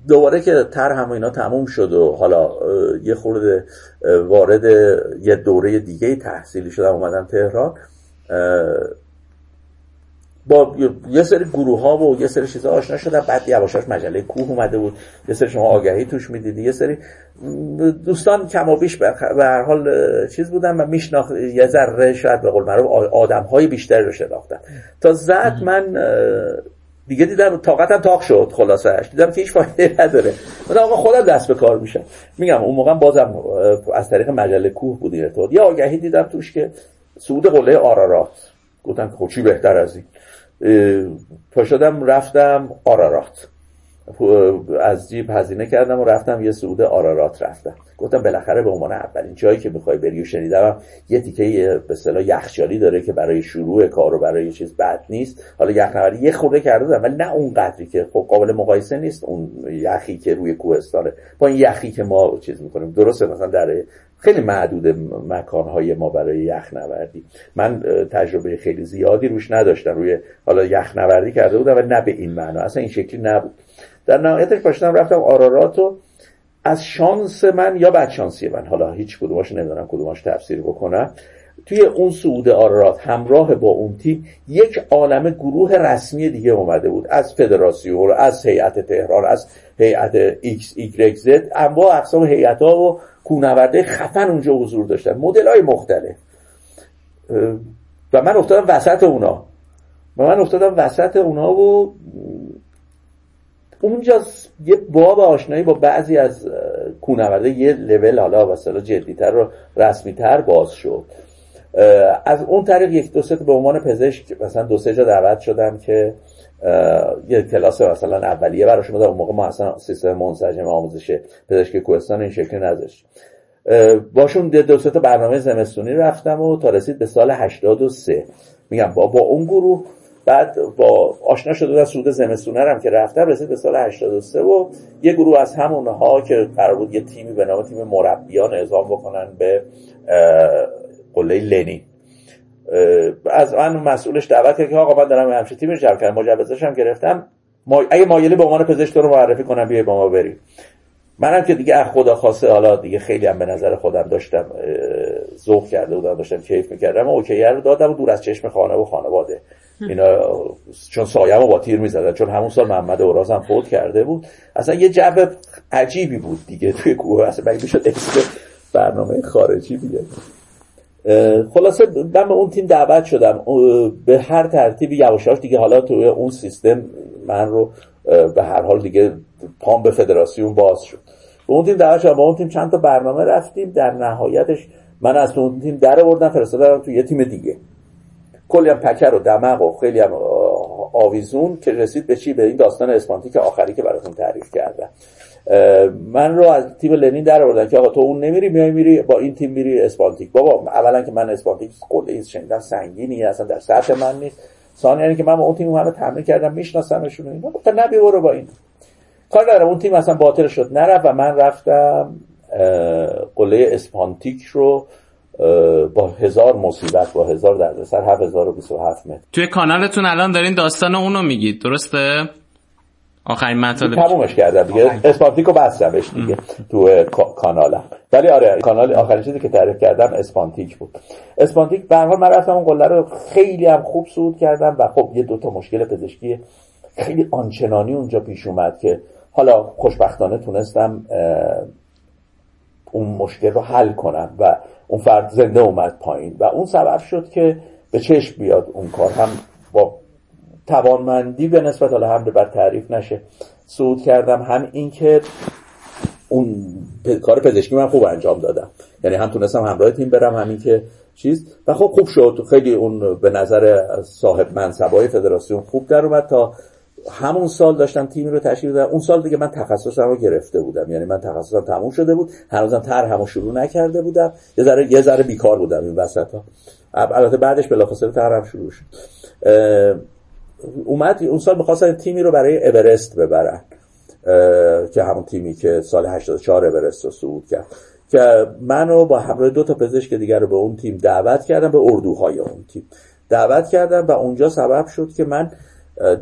Speaker 3: دوباره که تر هم اینا تموم شد و حالا یه خورده وارد یه دوره دیگه تحصیلی شدم اومدم تهران. با یه سری گروه ها و یه سری چیزا آشنا شدم. بعد یواشاش مجله کوه اومده بود. یه سری شما آگهی توش می‌دیدی. یه سری دوستان کم و بیش به هر حال چیز بودن و میشناخت. یه ذره شاید به قول معروف آدم های بیشتری رو شناختم تا زد من دیگه دیدم طاقتم تاق شد. خلاصش دیدم که هیچ فایده نداره. من آقا خودم دست به کار میشم. میگم اون موقع بازم از طریق مجله کوه بود یه آگهی دیدم توش که صعود قله آرارات گفتم که خب چی بهتر از این؟ پا شدم رفتم آرارات. از جیب هزینه کردم و رفتم یه سعود آرارات رفتم. گفتم بالاخره به عنوان اولین جایی که می‌خوای بری و شنیدم یه تیکه به اصطلاح یخچالی داره که برای شروع کار و برای چیز بد نیست. حالا یخنوردی یه خورده کرده بودم ولی نه اون قدری که خب قابل مقایسه نیست اون یخی که روی کوهستانه. با این یخی که ما چیز می‌کنیم. درسته مثلا در خیلی معدود مکانهای ما برای یخنوردی من تجربه خیلی زیادی روش نداشتم. روی حالا یخنوردی کرده بودم و نه به این معنا. اصلا این شکلی نبود. در نهایتش پاشتم رفتم آراراتو. از شانس من یا بدشانسی من؟ حالا هیچ کدوماش نمی‌دونم کدوماش تفسیر بکنم توی اون سعود آرارات همراه با اون تیم یک عالم گروه رسمی دیگه اومده بود. از فدراسیون از هیئت تهران از هیئت ایکس ایگرگ زد انواع اقسام هیئت ها و کوهنوردهای خفن اونجا حضور داشتن. مدل های مختلف و من افتادم وسط اونا. و من افتادم وسط اونا و اونجا یه باب آشنایی با بعضی از کوهنوردهای یه level حالا مثلا جدیتر و رسمیتر باز شد. از اون طریق یک دو سه به عنوان پزشک مثلا دو سه جا دعوت شدم که یه کلاس مثلا اولیه براشون بدم اون موقع ما اصلا سیستم منسجم آموزش پزشکی کوهستان این شکلی نداشت. باشون دو سه برنامه زمستونی رفتم و تا رسید به سال 83 میگم با با اون گروه بعد با آشنا شده از سود زمستونه هم که رفتم رسید به سال 83 و یه گروه از همونها که قرار بود یه تیمی به نام تیم مربیان اعزام بکنن به قله لنی از من مسئولش دعوت کرد که آقا من دارم همچه تیمی جمع کردم مجوزش هم گرفتم. ما... اگه مایلی به عنوان پزشک رو معرفی کنم بیای با ما بریم. منم که دیگه خدا خواسته حالا دیگه خیلی هم به نظر خودم داشتم ذوق کرده بودم داشتم کیف می‌کردم و اوکی رو دادم و دور از چشم خانه و خانواده. اینا چون سایه با تیر می‌زدن چون همون سال محمد اورازم فوت کرده بود. اصلا یه جو عجیبی بود دیگه توی کوه. اصلا مگه می‌شد برنامه خارجی بیه خلاصه من به اون تیم دعوت شدم. به هر ترتیبی یواشاش دیگه حالا توی اون سیستم من رو به هر حال دیگه پام به فدراسیون باز شد. به اون تیم در با اون تیم چند تا برنامه رفتیم. در نهایتش من از اون تیم در آوردم فرستادم تو یه تیم دیگه. کلی هم پکر و دمق و خیلی هم آویزون که رسید به چی؟ به این داستان اسپانتیک آخری که براتون تعریف کردم. من رو از تیم لنین در آوردن که آقا تو اون نمیری میای میری با این تیم میری اسپانتیک بابا اولا که من اسپانتیک قله شنیدن سنگینی اصلا در سطح من نیست. ثانیا که من با اون تیم همه تمرین کردم میشناسمشون اینا. گفتن نبی برو با این. کار ندارم. اون تیم اصلا باطل شد. نرفت و من رفتم قله اسپانتیک رو با هزار مصیبت با هزار دردسر 7027 متر.
Speaker 1: توی کانالتون الان دارین داستان اونو میگید درسته؟ آخرین مطالب.
Speaker 3: تمومش کردم دیگه. اسپانتیکو بستمش دیگه تو کانالم. ولی آره کانال آخرین چیزی که تعریف کردم اسپانتیک بود. اسپانتیک به من رفتم اون قله رو خیلی هم خوب صعود کردم و خب یه دوتا مشکل پزشکی خیلی آنچنانی اونجا پیش اومد که حالا خوشبختانه تونستم اون مشکل رو حل کنم و اون فرد زنده اومد پایین و اون سبب شد که به چشم بیاد اون کار. هم با توانمندی به نسبت حالا هم بر تعریف نشه صعود کردم. هم اینکه اون کار پزشکی من خوب انجام دادم. یعنی هم تونستم همراه تیم برم همین که چیز. و خب خوب شد. خیلی اون به نظر صاحب منصبای فدراسیون خوب در اومد تا همون سال داشتم تیمی رو تشکیل دادم. اون سال دیگه من تخصصم رو گرفته بودم. یعنی من تخصصم تموم شده بود. هنوزم تر همو شروع نکرده بودم. یه ذره یه ذره بیکار بودم این وسط ها البته بعدش بلافاصله تر هم شروع شد. اومد اون سال می‌خواستن تیمی رو برای اورست ببرن. که همون تیمی که سال 84 اورست رو صعود کرد. که منو با همراه دو تا پزشک دیگر رو به اون تیم دعوت کردم به اردوهای اون تیم. دعوت کردم و اونجا سبب شد که من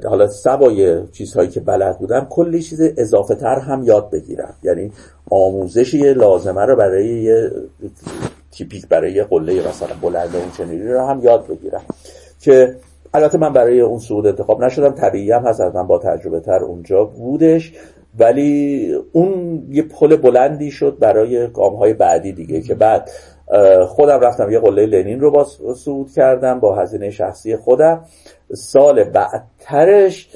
Speaker 3: حالا سوای چیزهایی که بلد بودم کلی چیز اضافه تر هم یاد بگیرم. یعنی آموزش یه لازمه رو برای یه تیپیک برای یه قله مثلا بلند اون چنینی رو هم یاد بگیرم. که البته من برای اون سعود انتخاب نشدم طبیعی هم هست من با تجربه تر اونجا بودش. ولی اون یه پل بلندی شد برای گام های بعدی دیگه که بعد خودم رفتم یه قله لنین رو با صعود کردم با هزینه شخصی خودم. سال بعدترش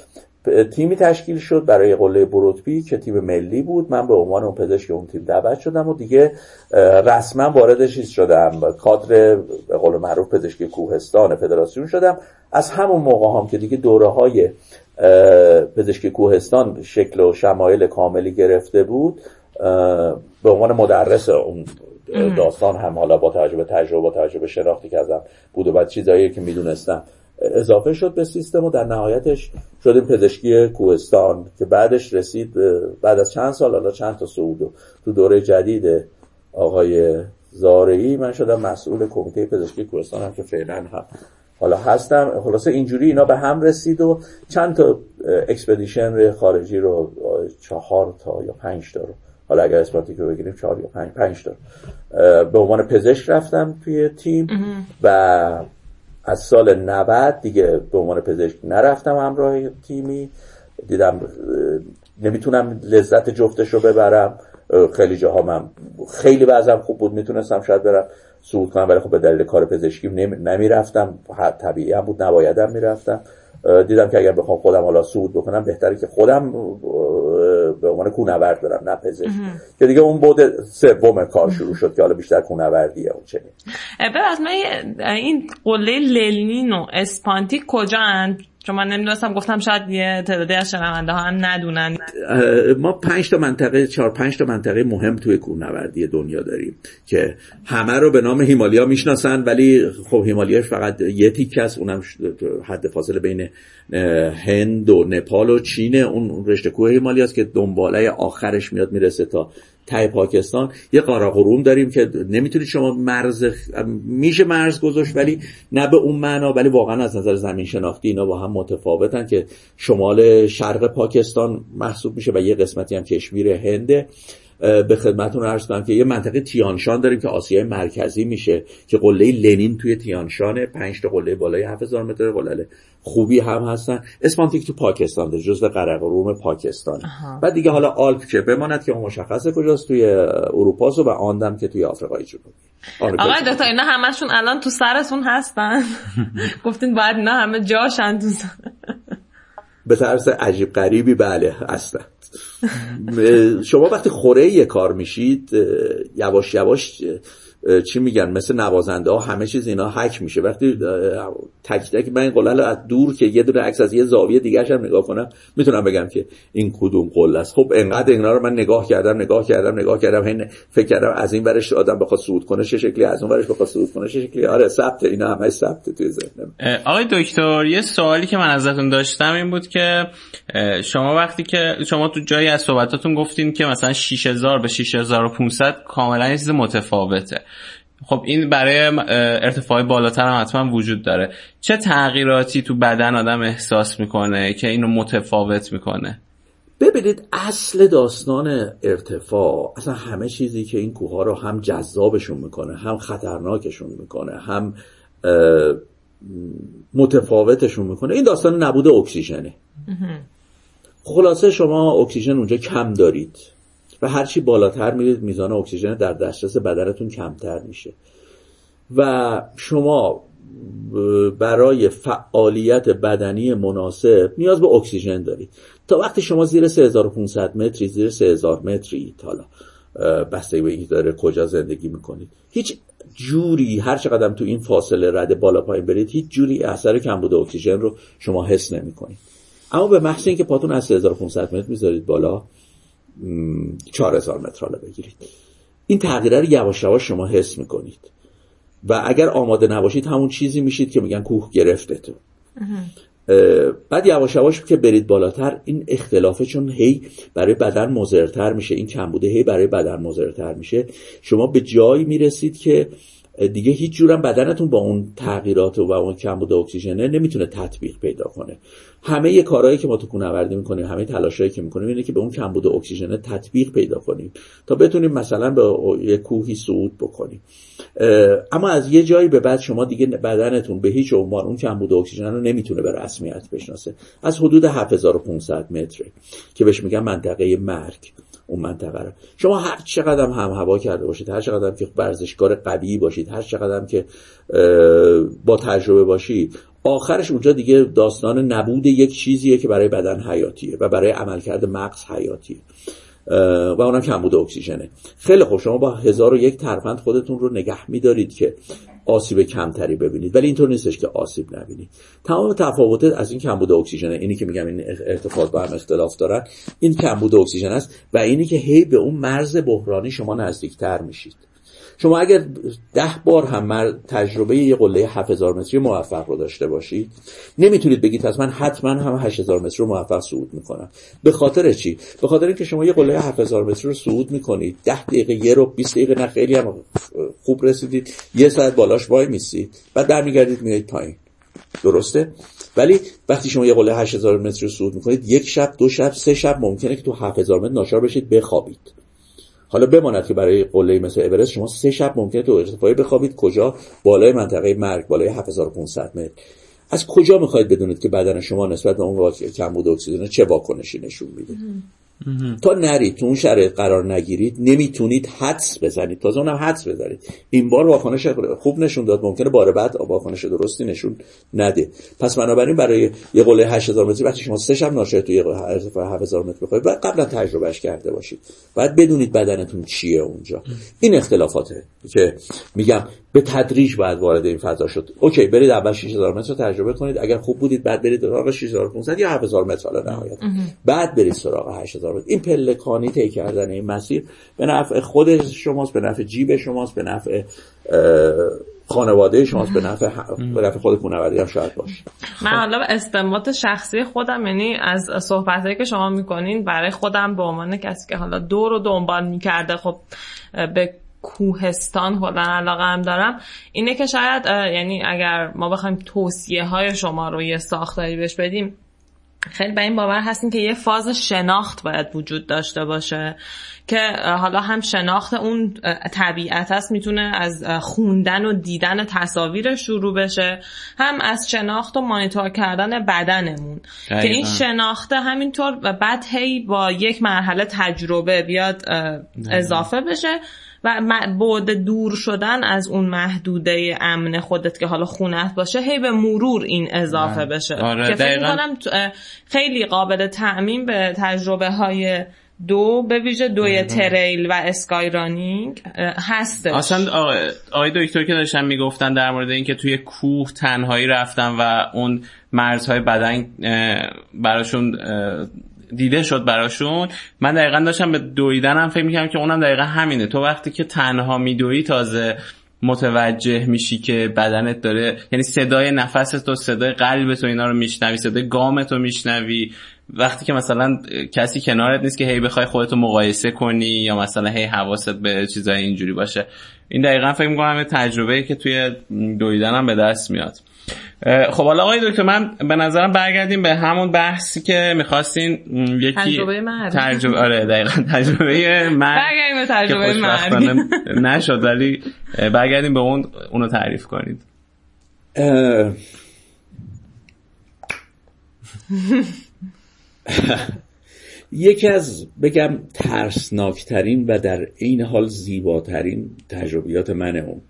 Speaker 3: تیمی تشکیل شد برای قله بروتبی که تیم ملی بود. من به عنوان اون پزشک اون تیم دعوت شدم و دیگه رسما وارد چیز شدم. کادر به قول معروف پزشکی کوهستان فدراسیون شدم. از همون موقع هم که دیگه دوره های پزشکی کوهستان شکل و شمایل کاملی گرفته بود به عنوان مدرس اون داستان هم حالا با توجه به تجربه با توجه به شناختی که ازم بود و بعد چیزایی که می‌دونستم. اضافه شد به سیستم و در نهایتش شدیم پزشکی کوهستان که بعدش رسید بعد از چند سال حالا چند تا صعود تو دوره جدید آقای زارعی من شدم مسئول کمیته پزشکی کوهستان هم که فعلا هم حالا هستم. خلاصه اینجوری اینا به هم رسید و چند تا expedition خارجی رو چهار تا یا پنج تا رو حالا اگر اسپانتیک رو بگیریم چهار یا پنج, پنج تا. به عنوان پزشک رفتم توی تیم و از سال 90 دیگه به عنوان پزشک نرفتم همراه تیمی. دیدم نمی‌تونم لذت جفتش رو ببرم خیلی جاها من خیلی بعضم خوب بود می‌تونستم شاید برم صعود کنم ولی خب به دلیل کار پزشکی نمی‌رفتم. طبیعی هم بود نبایدم می‌رفتم. دیدم که اگر بخوام خودم حالا صعود بکنم بهتره که خودم به عنوان کونورد برم نه پزشک. که دیگه اون بود سوم کار شروع شد که حالا بیشتر کونوردیه اون چنین.
Speaker 2: ببخش این قله للنین و اسپانتیک کجا هن؟ چون من نمی‌دونستم گفتم شاید یه تعدادی از شنونده ها هم ندونن.
Speaker 3: ما پنج تا منطقه چهار پنج تا منطقه مهم توی کوهنوردی دنیا داریم که همه رو به نام هیمالیا می‌شناسن ولی خب هیمالیا فقط یه تیکه است. اونم حد فاصله بین هند و نپال و چین. اون رشته کوه هیمالیا است که دنباله آخرش میاد می‌رسه تا ته پاکستان. یه قراقروم داریم که نمی‌تونید شما مرز میشه مرز گذاشت ولی نه به اون معنا ولی واقعا از نظر زمین شناختی اینا با هم متفاوتن که شمال شرق پاکستان محسوب میشه و یه قسمتی هم کشمیر هنده به خدمتون عرض کنم که یه منطقه تیانشان داریم که آسیای مرکزی میشه که قله لنین توی تیانشان پنج تا قله بالای 7000 متر قله خوبی هم هستن. اسپانتیک تو پاکستان ده جزو قرقروم پاکستان. بعد دیگه حالا آلپ که بماند که مشخصه کجاست توی اروپا و آندم که توی آفریقای جنوبی.
Speaker 2: آقای دکتر اینا همشون الان تو سرتون هستن؟ گفتین باید اینا همه جاشن تو
Speaker 3: به طرز عجیب غریبی بله هستند شما وقتی خوره یه کار میشید یواش یواش چی میگن؟ مثل نوازنده ها همه چیز اینا حک میشه. وقتی تک تک من این قله از دور که یه دونه عکس از یه زاویه دیگه هم نگاه کنم می‌تونم بگم که این کدوم قله است. خب انقدر اینا رو من نگاه کردم نگاه کردم نگاه کردم هین فکر کردم از این ورش آدم بخواد صعود کنه چه شکلی از اون ورش بخواد صعود کنه چه شکلی. آره ثبت اینا همه ثبت توی ذهنم.
Speaker 1: آقای دکتر یه سوالی که من ازتون داشتم این بود که شما وقتی که شما تو جایی از صحبتاتون گفتین که مثلا 6000 به 6500 کاملا چیز متفاوته. خب این برای ارتفاع بالاتر هم حتما وجود داره. چه تغییراتی تو بدن آدم احساس می‌کنه که اینو متفاوت می‌کنه؟
Speaker 3: ببینید اصل داستان ارتفاع اصلا همه چیزی که این کوه رو هم جذابشون می‌کنه هم خطرناکشون می‌کنه هم متفاوتشون می‌کنه این داستان نبود اکسیژنه. خلاصه شما اکسیژن اونجا کم دارید. و هرچی بالاتر میرید میزان اکسیژن در دسترس بدنتون کمتر میشه. و شما برای فعالیت بدنی مناسب نیاز به اکسیژن دارید. تا وقتی شما زیر 3500 متری زیر 3000 متری حالا بسته به اینکه داره کجا زندگی می‌کنید. هیچ جوری هر چقدر تو این فاصله رد بالا پایین برید هیچ جوری اثر کمبود اکسیژن رو شما حس نمی‌کنید. اما به محض اینکه پاتون از 3500 متر می‌ذارید بالا 4000 متر حالا بگیرید. این تغییره رو یواش یواش شما حس می‌کنید. و اگر آماده نباشید همون چیزی میشید که میگن کوه تو بعد یواش یواش که برید بالاتر این اختلافه چون هی برای بدن مزرتر میشه. این کم بوده هی برای بدن مزرتر میشه. شما به جایی می‌رسید که دیگه هیچ جورم بدنتون با اون تغییرات و اون کمبود اکسیژنه نمی‌تونه تطبیق پیدا کنه. همه یه کارهایی که ما تو کوهنوردی می‌کنیم همه تلاشایی که می‌کنیم اینه که به اون کمبود اکسیژن تطبیق پیدا کنیم تا بتونیم مثلا به یه کوهی صعود بکنیم. اما از یه جایی به بعد شما دیگه بدنتون به هیچ عنوان اون کمبود اکسیژن رو نمی‌تونه به رسمیت بشناسه. از حدود 7500 متر که بهش میگن منطقه مرگ. اون منطقه رو شما هر چقدر هم هوا کرده باشید هر چقدر که ورزشکار قوی باشید هر چقدر که با تجربه باشید آخرش اونجا دیگه داستان نبود یک چیزیه که برای بدن حیاتیه و برای عملکرد مغز حیاتیه. و اونم کمبود اکسیژنه. خیلی خوب شما با هزار و یک ترفند خودتون رو نگه میدارید که آسیب کمتری ببینید. ولی اینطور نیستش که آسیب نبینید تمام تفاوت از این کمبود اکسیژن اینی که میگم این ارتفاعات با هم اختلاف دارن این کمبود اکسیژن است و اینی که هی به اون مرز بحرانی شما نزدیکتر میشید. شما اگر ده بار هم تجربه یه قله 7000 متری موفق رو داشته باشید نمی‌تونید بگید پس من حتما هم 8000 متر رو موفق صعود می‌کنم. به خاطر چی؟ به خاطر اینکه شما یه قله 7000 متری رو صعود می‌کنید. 10 دقیقه یه رو 20 دقیقه نه خیلی هم خوب رسیدید. یه ساعت بالاش وای میسید. بعد برمیگردید میایید پایین. درسته؟ ولی وقتی شما یه قله 8000 متر رو صعود می‌کنید یک شب دو شب سه شب ممکنه که تو 7000 متر ناچار بشید بخوابید. حالا بماند که برای قله مثل اورست شما سه شب ممکنه تو ارتفاعی بخوابید کجا؟ بالای منطقه مرگ بالای 7500 متر. از کجا می‌خواید بدونید که بدن شما نسبت به اون کمبود اکسیژن چه واکنشی نشون میده؟ تا نرید تو اون شرایط قرار نگیرید نمی‌تونید حدس بزنید. تازه اونم حدس بزنید. این بار واکنش خوب نشون داد. ممکنه بار بعد واکنش درستی نشون نده. پس بنابراین برای یه قله 8000 متری وقتی شما سه شب ناشه توی ارتفاع 7000 متر بخواید بعد قبلا تجربهش کرده باشید. بعد بدونید بدنتون چیه اونجا. این اختلافاته که میگم به تدریج باید وارد این فضا شد. اوکی برید اول 6000 متر تجربه کنید. اگر خوب بودید بعد برید سراغ 6500 یا 7000 متر حالا نهایت. بعد برید سراغ 8000 متر. این پلکانی طی کردن این مسیر به نفع خود شماست به نفع جیب شماست به نفع خانواده شماست به نفع به نفع خود کوهنوردی هم شاید باشه.
Speaker 2: من حالا استنباط شخصی خودم یعنی از صحبتایی که شما می‌کنین برای خودم به عنوان کسی که حالا دور رو دنبال می‌کرده خب به کوهستان خودن علاقه هم دارم. اینه که شاید یعنی اگر ما بخوایم توصیه های شما رو یه ساختاری بهش بدیم خیلی به این باور هستیم که یه فاز شناخت باید وجود داشته باشه که حالا هم شناخت اون طبیعت هست می‌تونه از خوندن و دیدن تصاویر شروع بشه هم از شناخت و مانیتور کردن بدنمون. که این شناخته همینطور و بعد هی با یک مرحله تجربه بیاد اضافه بشه. و بعد دور شدن از اون محدوده امن خودت که حالا خونت باشه هی به مرور این اضافه بشه.
Speaker 1: آره
Speaker 2: که فکر خیلی قابل تعمین به تجربه های دو به ویژه دوی تریل و اسکای رانینگ هست
Speaker 1: اصلا آقای دکتر که داشتن می‌گفتن در مورد اینکه توی کوه تنهایی رفتن و اون مرزهای بدن براشون دیده شد براشون. من دقیقا داشتم به دویدنم فکر می‌کنم که اونم دقیقا همینه. تو وقتی که تنها میدوی تازه متوجه میشی که بدنت داره یعنی صدای نفس تو صدای قلب تو اینا رو میشنوی صدای گام تو میشنوی. وقتی که مثلا کسی کنارت نیست که هی بخوای خودتو مقایسه کنی یا مثلا هی حواست به چیزای اینجوری باشه. این دقیقا فکر می‌کنم تجربه که توی دویدن به دست میاد. خب حالا آقای دکتر من به نظرم برگردیم به همون بحثی که می‌خواستین یکی
Speaker 2: تجربه مرد
Speaker 1: تجربه آره دقیقا تجربه مرد
Speaker 2: برگردیم به تجربه مرد
Speaker 1: نشد ولی برگردیم به اون اونو تعریف کنید.
Speaker 3: یکی از بگم ترسناکترین و در این حال زیباترین تجربیات من اون.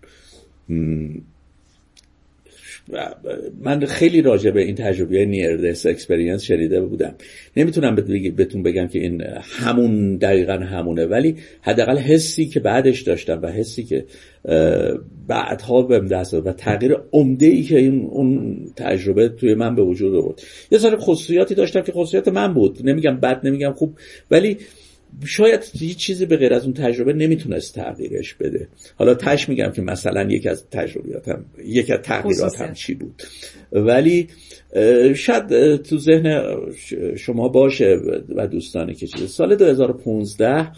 Speaker 3: من خیلی راجع به این تجربه نیردس اکسپریانس شنیده بودم. نمی‌تونم بهتون بگم که این همون دقیقا همونه ولی حداقل حسی که بعدش داشتم و حسی که بعدها بهم دست و تغییر عمده ای که این اون تجربه توی من به وجود آورد. یه سر خصوصیاتی داشتم که خصوصیت من بود. نمیگم بد نمیگم خوب ولی شاید هیچ چیزی به غیر از اون تجربه نمی‌تونست تغییرش بده. حالا تش میگم که مثلا یک از تجربیاتم یک از تغییراتم چی بود. ولی شاید تو ذهن شما باشه و دوستانی که چیز. سال 2015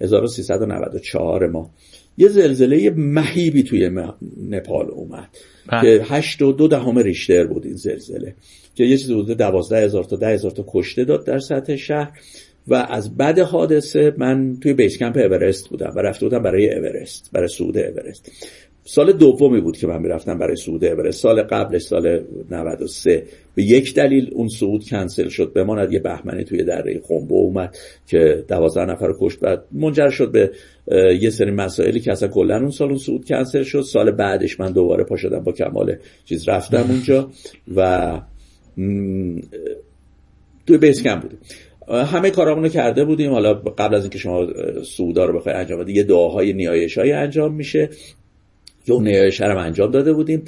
Speaker 3: 1394 ما یه زلزله مهیبی توی نپال اومد که هشت و دو دهم ریشتر بود این زلزله که یه چیزی حدود دوازده هزار تا ده هزار تا کشته داد در سطح شهر. و از بعد حادثه من توی بیس کمپ اورست بودم و رفته بودم برای اورست برای صعود اورست. سال دومی بود که من می‌رفتم برای صعود اورست. سال قبلش سال 93 به یک دلیل اون صعود کنسل شد. بماند یه بهمنی توی دره خنبو اومد که دوازده نفر رو کشت بعد منجر شد به یه سری مسائلی که اصلا کلا اون سال اون صعود کنسل شد. سال بعدش من دوباره پا شدم با کمال چیز رفتم اونجا و توی بیس کمپ بودیم. همه کارامونو کرده بودیم. حالا قبل از اینکه شما سودا رو بخوای انجام بدید یه دعاهای نیایش های انجام میشه. که اون نیایش هم انجام داده بودیم.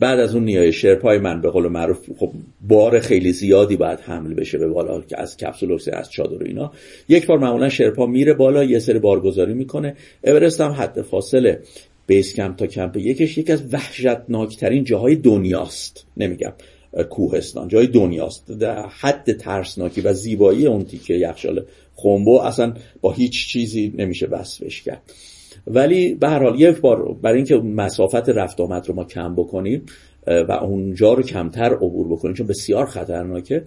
Speaker 3: بعد از اون نیایش شرپای من به قول معروف خب بار خیلی زیادی باید حمل بشه به بالا که از کپسول از چادر و اینا. یک بار معمولا شرپا میره بالا یه سری بارگذاری می‌کنه. اورست هم حد فاصله بیس کمپ تا کمپ یکش یکی از وحشتناکترین جاهای دنیاست. نمیگم. کوهستان جای دنیاست. در حد ترسناکی و زیبایی اون تیکه یخچال خنبو اصلا با هیچ چیزی نمیشه وصفش کرد. ولی به هر حال یک بار برای اینکه مسافت رفت آمد رو ما کم بکنیم و اونجا رو کمتر عبور بکنیم چون بسیار خطرناکه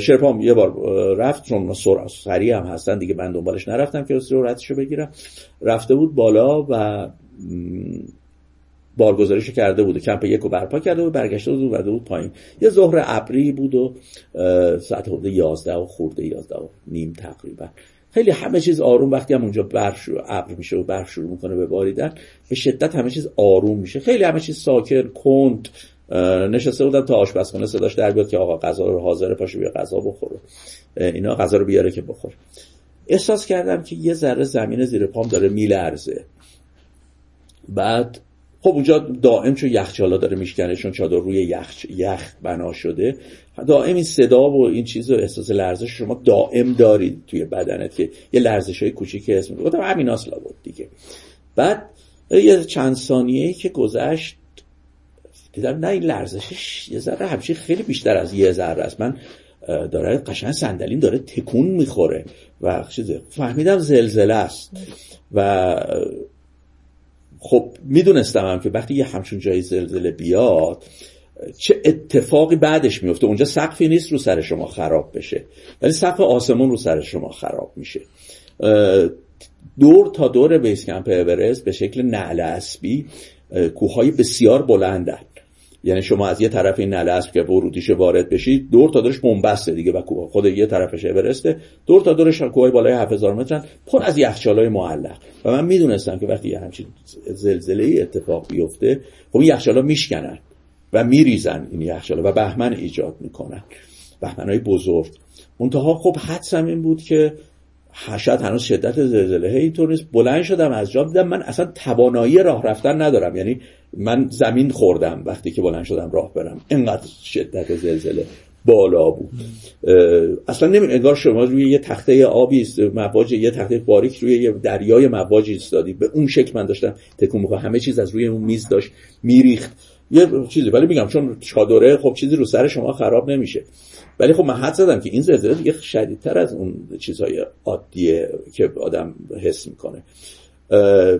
Speaker 3: شرپام یه بار رفت چون سریع هم هستن دیگه من دنبالش نرفتم که سرعتش رو بگیرم. رفته بود بالا و بارگذاریش کرده بود. کمپ یک رو برپا کرده بود برگشته بود و بود پایین. یه ظهر ابری بود و ساعت حدود 11 و خورده 11 و نیم تقریبا. خیلی همه چیز آروم. وقتی هم اونجا برف ابر میشه و برف شروع می‌کنه به باریدن به شدت همه چیز آروم میشه. خیلی همه چیز ساکن کند نشسته بودم تا آشپزخونه صداش در بیاد که آقا غذا رو حاضر پاشو بیا غذا بخوره اینا غذا رو بیاره که بخور. احساس کردم که یه ذره زمین زیر پام داره میلرزه. بعد خب اونجا دائم چون یخچالا داره میشکنه چون چادر روی یخ یخ بنا شده دائم این صدا و این چیز و احساس لرزش شما دائم دارید توی بدنت که یه لرزش های اسم گفتم همین اصلا بود دیگه. بعد یه چند ثانیه که گذشت دیدم نه این لرزشش یه ذره همچین خیلی بیشتر از یه ذره است. من داره قشنگ صندلیم داره تکون می‌خوره و چیزه. فهمیدم زلزله است و خب می‌دونستم هم که وقتی یه همچون جایی زلزله بیاد چه اتفاقی بعدش میفته اونجا سقفی نیست رو سر شما خراب بشه. ولی سقف آسمون رو سر شما خراب میشه. دور تا دور بیس کمپ اورست به شکل نعل اسبی کوههای بسیار بلندن یعنی شما از یه طرف این نله که ورودیش وارد بشید دور تا دورش بنبسته دیگه و خود یه طرفش برسته دور تا دورش کوه بالای 7000 مترن پر از یخچالای معلق. و من می‌دونستم که وقتی یه همچین زلزله ای اتفاق بیفته خب این یخچالا میشکنن و میریزن این یخچالا و بهمن ایجاد می‌کنن. بهمنهای بزرگ. منتها خب حدسم این بود که شاید هنوز شدت زلزله. اینطور نیست. بلند شدم از جا دیدم من اصلا توانایی راه رفتن ندارم. یعنی من زمین خوردم وقتی که بلند شدم راه برم. اینقدر شدت زلزله بالا بود. اصلا نمی انگار شما روی یه تخته آبی است مواج یه تخته باریک روی یه دریای مواجی ایستادی. به اون شکل من داشتم تکون می‌کنم همه چیز از روی اون میز داشت میریخت. یه چیزی ولی میگم چون چادره خب چیزی رو سر شما خراب نمیشه. ولی خب من حد زدم که این زلزله دیگه شدیدتر از اون چیزهای عادیه که آدم حس می‌کنه.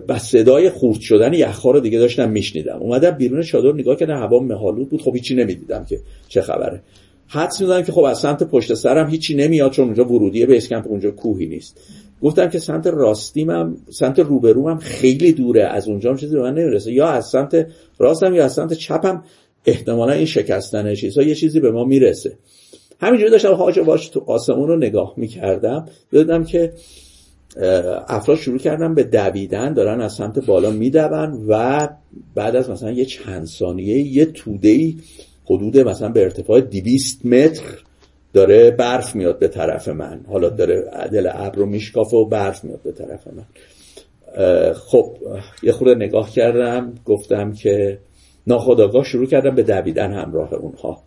Speaker 3: و صدای خورد شدن یخها رو دیگه داشتم میشنیدم. اومدم بیرون چادر نگاه کردم هوا مهالود بود. خب هیچی نمی‌دیدم که چه خبره. حدس می‌زنم که خب از سمت پشت سرم هیچی نمیاد چون اونجا ورودی بیس کمپ اونجا کوهی نیست. گفتم که سمت راستیم هم سمت روبروم خیلی دوره. از اونجا هم چیزی به من نمی‌رسه. یا از سمت راستم یا از سمت چپم. احتمالا این شکستن چیزها یه چیزی به ما می‌رسه. همینجوری داشتم حاج باش تو آسمون رو نگاه می‌کردم. دیدم که افراد شروع کردن به دویدن دارن از سمت بالا میدون و بعد از مثلا یه چند ثانیه یه توده حدود مثلا به ارتفاع 200 متر داره برف میاد به طرف من. حالا داره دل ابر رو میشکافه و برف میاد به طرف من. خب یه خورده نگاه کردم گفتم که ناخداگاه شروع کردم به دویدن همراه اونها.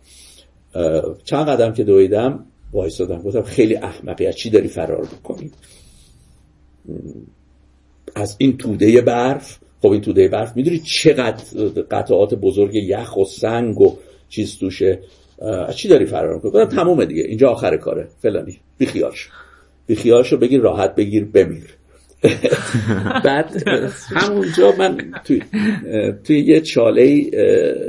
Speaker 3: چند قدم که دویدم وایستادم گفتم خیلی احمقی از چی داری فرار بکنی از این توده برف. خب این توده برف می‌دونی چقدر قطعات بزرگ یخ و سنگ و چیز توشه. از چی داری فرار می‌کنی؟ گفتم تمومه دیگه. اینجا آخر کاره. فلانی. بیخیالش بیخیالشو بگیر راحت بگیر بمیر. بعد همونجا من توی, توی یه چاله ای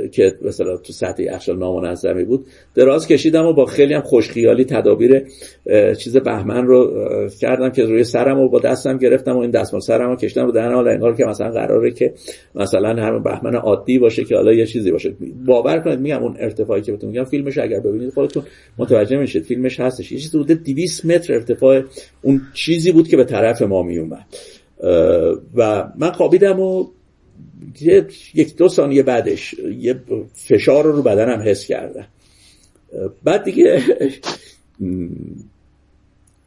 Speaker 3: که مثلا تو سطح یخچال نامنظمی بود دراز کشیدم و با خیلی هم خوشخیالی تدابیر چیز بهمن رو کردم که روی سرم و با دستم گرفتم و این دستمال سرم رو کشتم رو دهن حالا انگار که مثلا قراره که مثلا هم بهمن عادی باشه که حالا یه چیزی باشه. باور کنید میگم اون ارتفاعی که بهتون میگم فیلمش اگر ببینید خودتون متوجه میشید. فیلمش هستش. یه چیزی حدود 200 متر ارتفاع اون چیزی بود که به طرف ما میومد. و من خوابیدم و یک دو ثانیه بعدش یه فشار رو بدنم حس کردم. بعد دیگه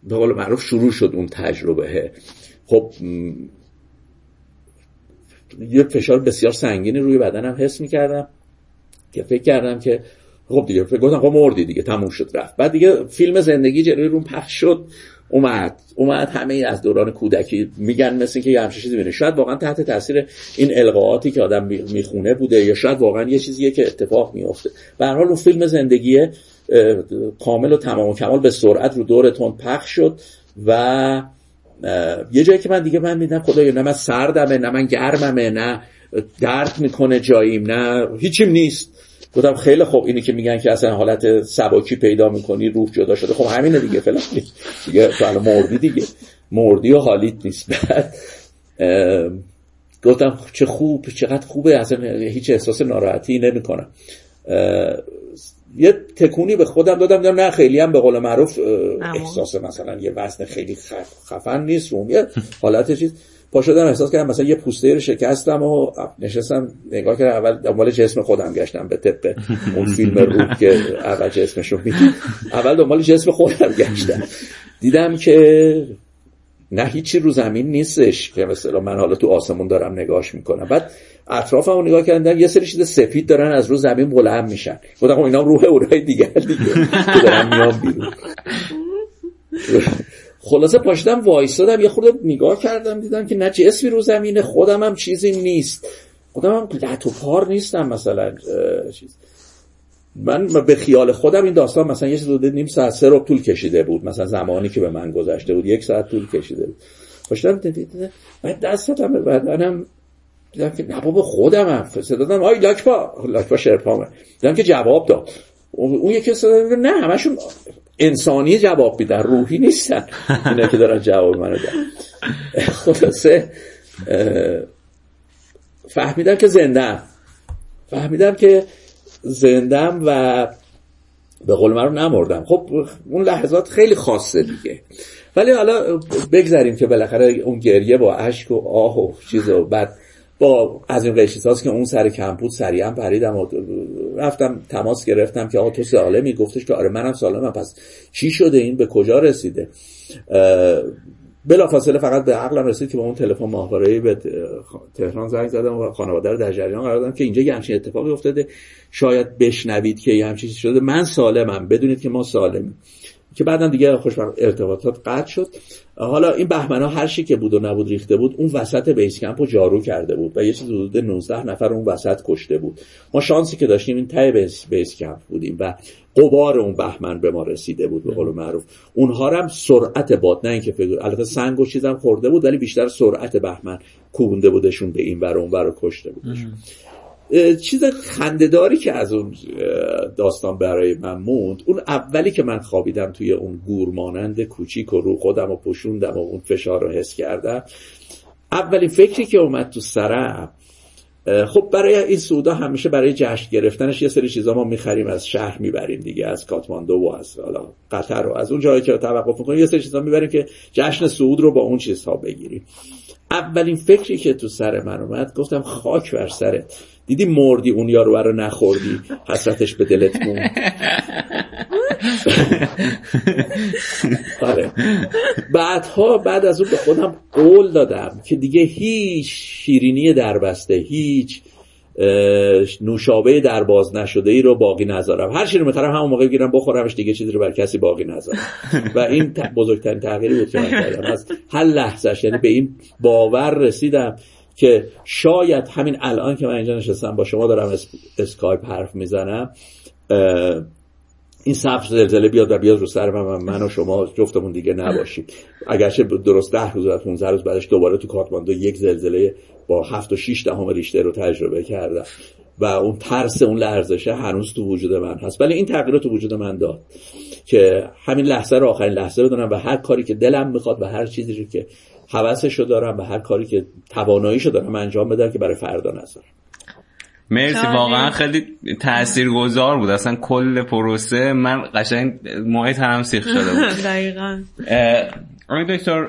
Speaker 3: به قول معروف شروع شد اون تجربه. خب یه فشار بسیار سنگینی روی بدنم حس می‌کردم که فکر کردم که خب دیگه فکر گفتم خب مردی دیگه تموم شد رفت. بعد دیگه فیلم زندگی جلوی روم پخش شد. اومد. اومد همه از دوران کودکی میگن مثل که یه همچین چیزی بینه شاید واقعا تحت تاثیر این القاعاتی که آدم می‌خونه بوده یا شاید واقعا یه چیزیه که اتفاق میفته به هر حال اون فیلم زندگی کامل و تمام و کمال به سرعت رو دورتون پخش شد و یه جایی که من دیگه من میدم خدایا نه من سردمه نه من گرممه نه درد می‌کنه جاییم نه هیچیم نیست. گفتم خیلی خوب اینی که میگن که اصلا حالت سباکی پیدا می‌کنی روح جدا شده. خب همینه دیگه فعلا دیگه تو مردی دیگه. مردی و حالیت نیست. بعد گفتم چه خوب چقدر خوبه. اصلا هیچ احساس ناراحتی نمی‌کنم. یه تکونی به خودم دادم. نه خیلی هم به قول معروف احساس مثلا یه وزن خیلی خفن نیست روم یه حالت چیز. پا شدم احساس کردم مثلا یه پوسته رو شکستم و نشستم نگاه کردم اول دنبال جسم خودم گشتم به طبق اون فیلم رو که اول جسمش رو اول دنبال جسم خودم گشتم. دیدم که نه هیچی رو زمین نیستش که مثلا من حالا تو آسمون دارم نگاش می‌کنم. بعد اطرافم رو نگاه کردم یه سری چیز سفید دارن از رو زمین بلند میشن. گفتم خب اینا روح اورای دیگر دیگه که دارن میان بیرون. خلاصه پاشدم وایستادم یه خورده نگاه کردم دیدم که نه جسمی رو زمینه خودم هم چیزی نیست. خودم هم لط و پار نیستم مثلا چیز. من به خیال خودم این داستان مثلا یه چیز نیم ساعت سه رو طول کشیده بود. مثلا زمانی که به من گذشته بود یک ساعت طول کشیده بود. پاشدم بعد دست دادم به بدنم. دیدم که نه بابا خودم هم. صدا دادم آی لاکپا. لاکپا شرپامه. دیدم که جواب داد. اون یکی صدا نه همشون انسانی جواب میدن روحی نیستن. اینا که دارن جواب منو دارن خلاصه فهمیدم که زنده فهمیدم که زندم و به قول من رو نمردم. خب اون لحظات خیلی خاصه دیگه. ولی حالا بگذاریم که بالاخره اون گریه با اشک و آه و چیز و بعد از این قیشیساس که اون سر کمپود سریعا پریدم رفتم تماس گرفتم که آقا تو سالمی گفتش که آره منم سالمم پس چی شده این؟ به کجا رسیده؟ فاصله فقط به عقلم رسید که با اون تلفن ماهواره‌ای به تهران زنگ زدم و خانواده رو در جریان قرار دادم که اینجا یه همچین اتفاقی افتاده. شاید بشنوید که یه همچین شده. من سالمم بدونید که ما سالمیم که بعدم دیگه خوش ارتباطات قطع شد. حالا این بهمنا هر چی که بود و نبود ریخته بود اون وسط بیس کمپ رو جارو کرده بود و یه چیز حدود 19 نفر اون وسط کشته بود. ما شانسی که داشتیم این ته بیس, بیس کمپ بودیم و قبار اون بهمن به ما رسیده بود به قول معروف. اونها هم سرعت باد نه اینکه فکر البته سنگ و چیزم خورده بود ولی بیشتر سرعت بهمن کوبونده بودشون به این ور اون ور کشته بودشون. چیز خندهداری که از اون داستان برای من موند اون اولی که من خوابیدم توی اون گورمانند کوچیک و رو خودم و پشوندم و اون فشار رو حس کردم. اولین فکری که اومد تو سرم خب برای این سودا همیشه برای جشن گرفتنش یه سری چیزا ما می‌خریم از شهر می‌بریم دیگه از کاتماندو و از حالا قطر و از اون جایی که توقف می‌کنیم یه سری چیزا می‌بریم که جشن سعود رو با اون چیزها بگیریم. اولین فکری که تو سر من اومد گفتم خاک بر سرت. دیدی مردی اون یارو رو نخوردی؟ حسرتش به دلت موند. آره. بعدها بعد از اون به خودم قول دادم که دیگه هیچ شیرینی دربسته هیچ نوشابه در باز نشده ای رو باقی نذارم. هر رو می‌تونم همون موقع بگیرم بخورمش دیگه چیزی رو بر کسی باقی نذارم. و این بزرگترین تغییری بود که من کردم. از هر لحظهش یعنی به این باور رسیدم که شاید همین الان که من اینجا نشستم با شما دارم اسکایپ حرف می‌زنم این سقف زلزله بیاد و بیاد رو سر من من و شما جفتمون دیگه نباشیم. اگرچه درست ده روز و 15 روز بعدش دوباره تو کاتماندو یک زلزله با هفت و 6 دهم ریشتر رو تجربه کردم. و اون ترس اون لرزشه هنوز تو وجود من هست. ولی این تغییر تو وجود من داد که همین لحظه رو آخرین لحظه بدونم و هر کاری که دلم می‌خواد و هر چیزی رو که حوثشو دارم و هر کاری که تواناییشو دارم انجام بدم که برای فردا نذارم.
Speaker 1: مرسی واقعا خیلی تاثیرگذار بود. اصلا کل پروسه. من قشنگ موهای تنم سیخ شده بود.
Speaker 2: دقیقا.
Speaker 1: دکتر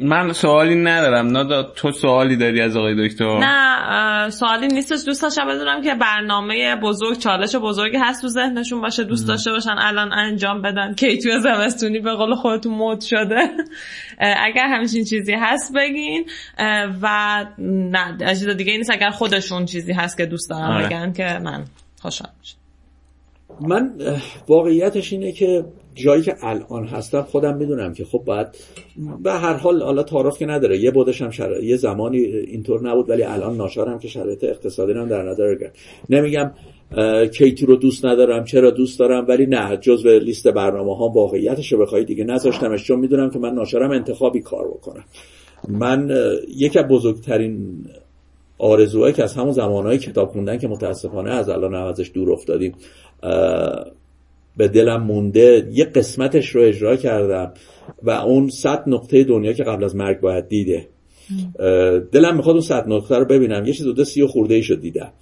Speaker 1: من سوالی ندارم. نه تو سوالی داری از آقای دکتر؟
Speaker 2: نه سوالی نیستش. دوست داشتم بدونم که برنامه بزرگ چالش بزرگی هست تو ذهنشون. باشه دوست داشته باشن الان انجام بدن. کی توی زمستونی به قول خودتون مد شده؟ اگر همچین چیزی هست بگین. و نه اجازه دیگه نیست. اگر خودشون چیزی هست که دوست دارم آره. بگن که من خوشحال میشم.
Speaker 3: من واقعیتش اینه که جایی که الان هستم خودم می‌دونم که خب باید به هر حال حالا تعارف که نداره. یه بودش هم یه زمانی اینطور نبود ولی الان ناشارم که شرایط اقتصادی هم در نظر گرفت نمیگم کیتی رو دوست ندارم چرا دوست دارم ولی نه جزو لیست برنامه ها واقعیتش رو بخوای دیگه نذاشتمش چون می‌دونم که من ناشارم انتخابی کار بکنم. من یکی از بزرگترین آرزوهایی که از همون زمانهای کتاب خوندن که متاسفانه از الان عوضش دور افتادیم به دلم مونده یه قسمتش رو اجرا کردم و اون صد نقطه دنیا که قبل از مرگ باید دیده. دلم می‌خواد اون صد نقطه رو ببینم. یه چیز دوده سی و خورده ای شد دیدم.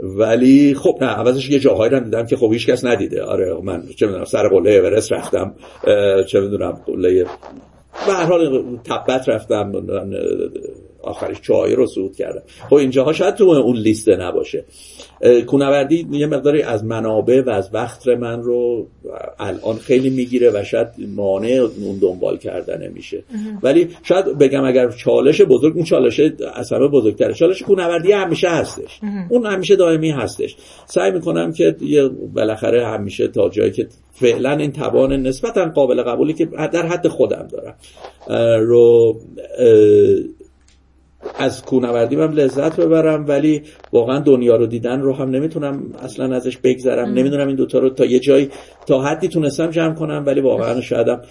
Speaker 3: ولی خب نه عوضش یه جاهایی رو دیدم که خب هیچ کس ندیده. آره من چه می‌دونم سر قله اورست رفتم. چه می‌دونم قله به هر حال تبت رفتم. آخرش چای رو صعود کردم خب اینجاها شاید تو اون لیست نباشه. کونوردی یه مقداری از منابع و از وقت من رو الان خیلی می‌گیره و شاید مانع اون دنبال کردن میشه. ولی شاید بگم اگر چالش بزرگ اون چالش از همه بزرگتره. چالش کونوردی همیشه هستش. اون همیشه دائمی هستش. سعی می‌کنم که یه بالاخره همیشه تا جایی که فعلا این توان نسبتا قابل قبولی که در حد خودم دارم رو از کوهنوردی هم لذت ببرم ولی واقعا دنیا رو دیدن رو هم نمی‌تونم اصلا ازش بگذرم. نمی‌دونم این دوتا رو تا یه جایی تا حدی تونستم جمع کنم ولی واقعا شایدم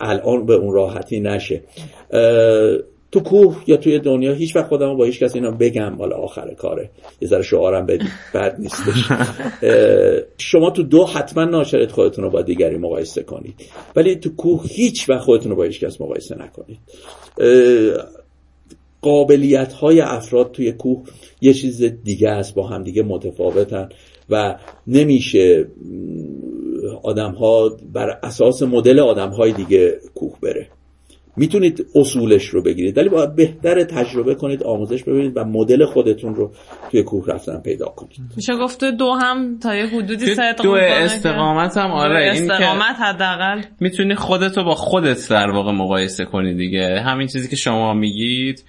Speaker 3: الان به اون راحتی نشه. تو کوه یا توی دنیا هیچ وقت خودم با هیچ کس اینا بگم حالا آخر کاره. یه ذره شعارم بدی بد نیستش. شما تو دو حتما ناشرت خودتون رو با دیگری مقایسه کنید. ولی تو کوه هیچ وقت خودتون رو با هیچ کس مقایسه نکنید. قابلیت های افراد توی کوه یه چیز دیگه است با هم دیگه متفاوتن و نمیشه آدم ها بر اساس مدل آدم های دیگه کوه بره. می‌تونید اصولش رو بگیرید ولی باید بهتر تجربه کنید آموزش ببینید و مدل خودتون رو توی کوه رفتن پیدا کنید.
Speaker 2: میشه گفت دو هم تا یه حدودی
Speaker 1: دو استقامت هم آره
Speaker 2: این استقامت حداقل.
Speaker 1: می‌تونی خودتو با خودت در واقع مقایسه کنی دیگه. همین چیزی که شما میگید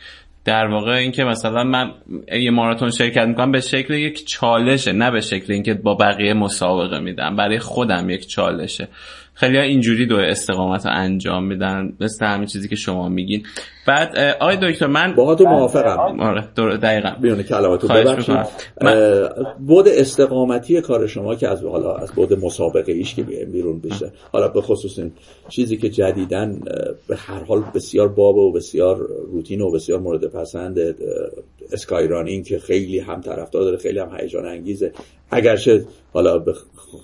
Speaker 1: در واقع اینکه مثلا من یه ماراتون شرکت می‌کنم به شکل یک چالشه نه به شکل اینکه با بقیه مسابقه میدم برای خودم یک چالشه. خیلی اینجوری دو استقامت رو انجام میدن مثل همین چیزی که شما میگین. بعد آقای دکتر من
Speaker 3: با تو موافقم.
Speaker 1: آره دقیقا.
Speaker 3: بیونه کلماتو ببخشید. من... بود استقامتی کار شما که از حالا از بود مسابقه ایش که بیرون بشه حالا به خصوص این چیزی که جدیدن به هر حال بسیار باب و بسیار روتین و بسیار مورد پسند اسکای رانینگ که خیلی هم طرفدار داره خیلی هم هیجان انگیزه. اگرچه حالا به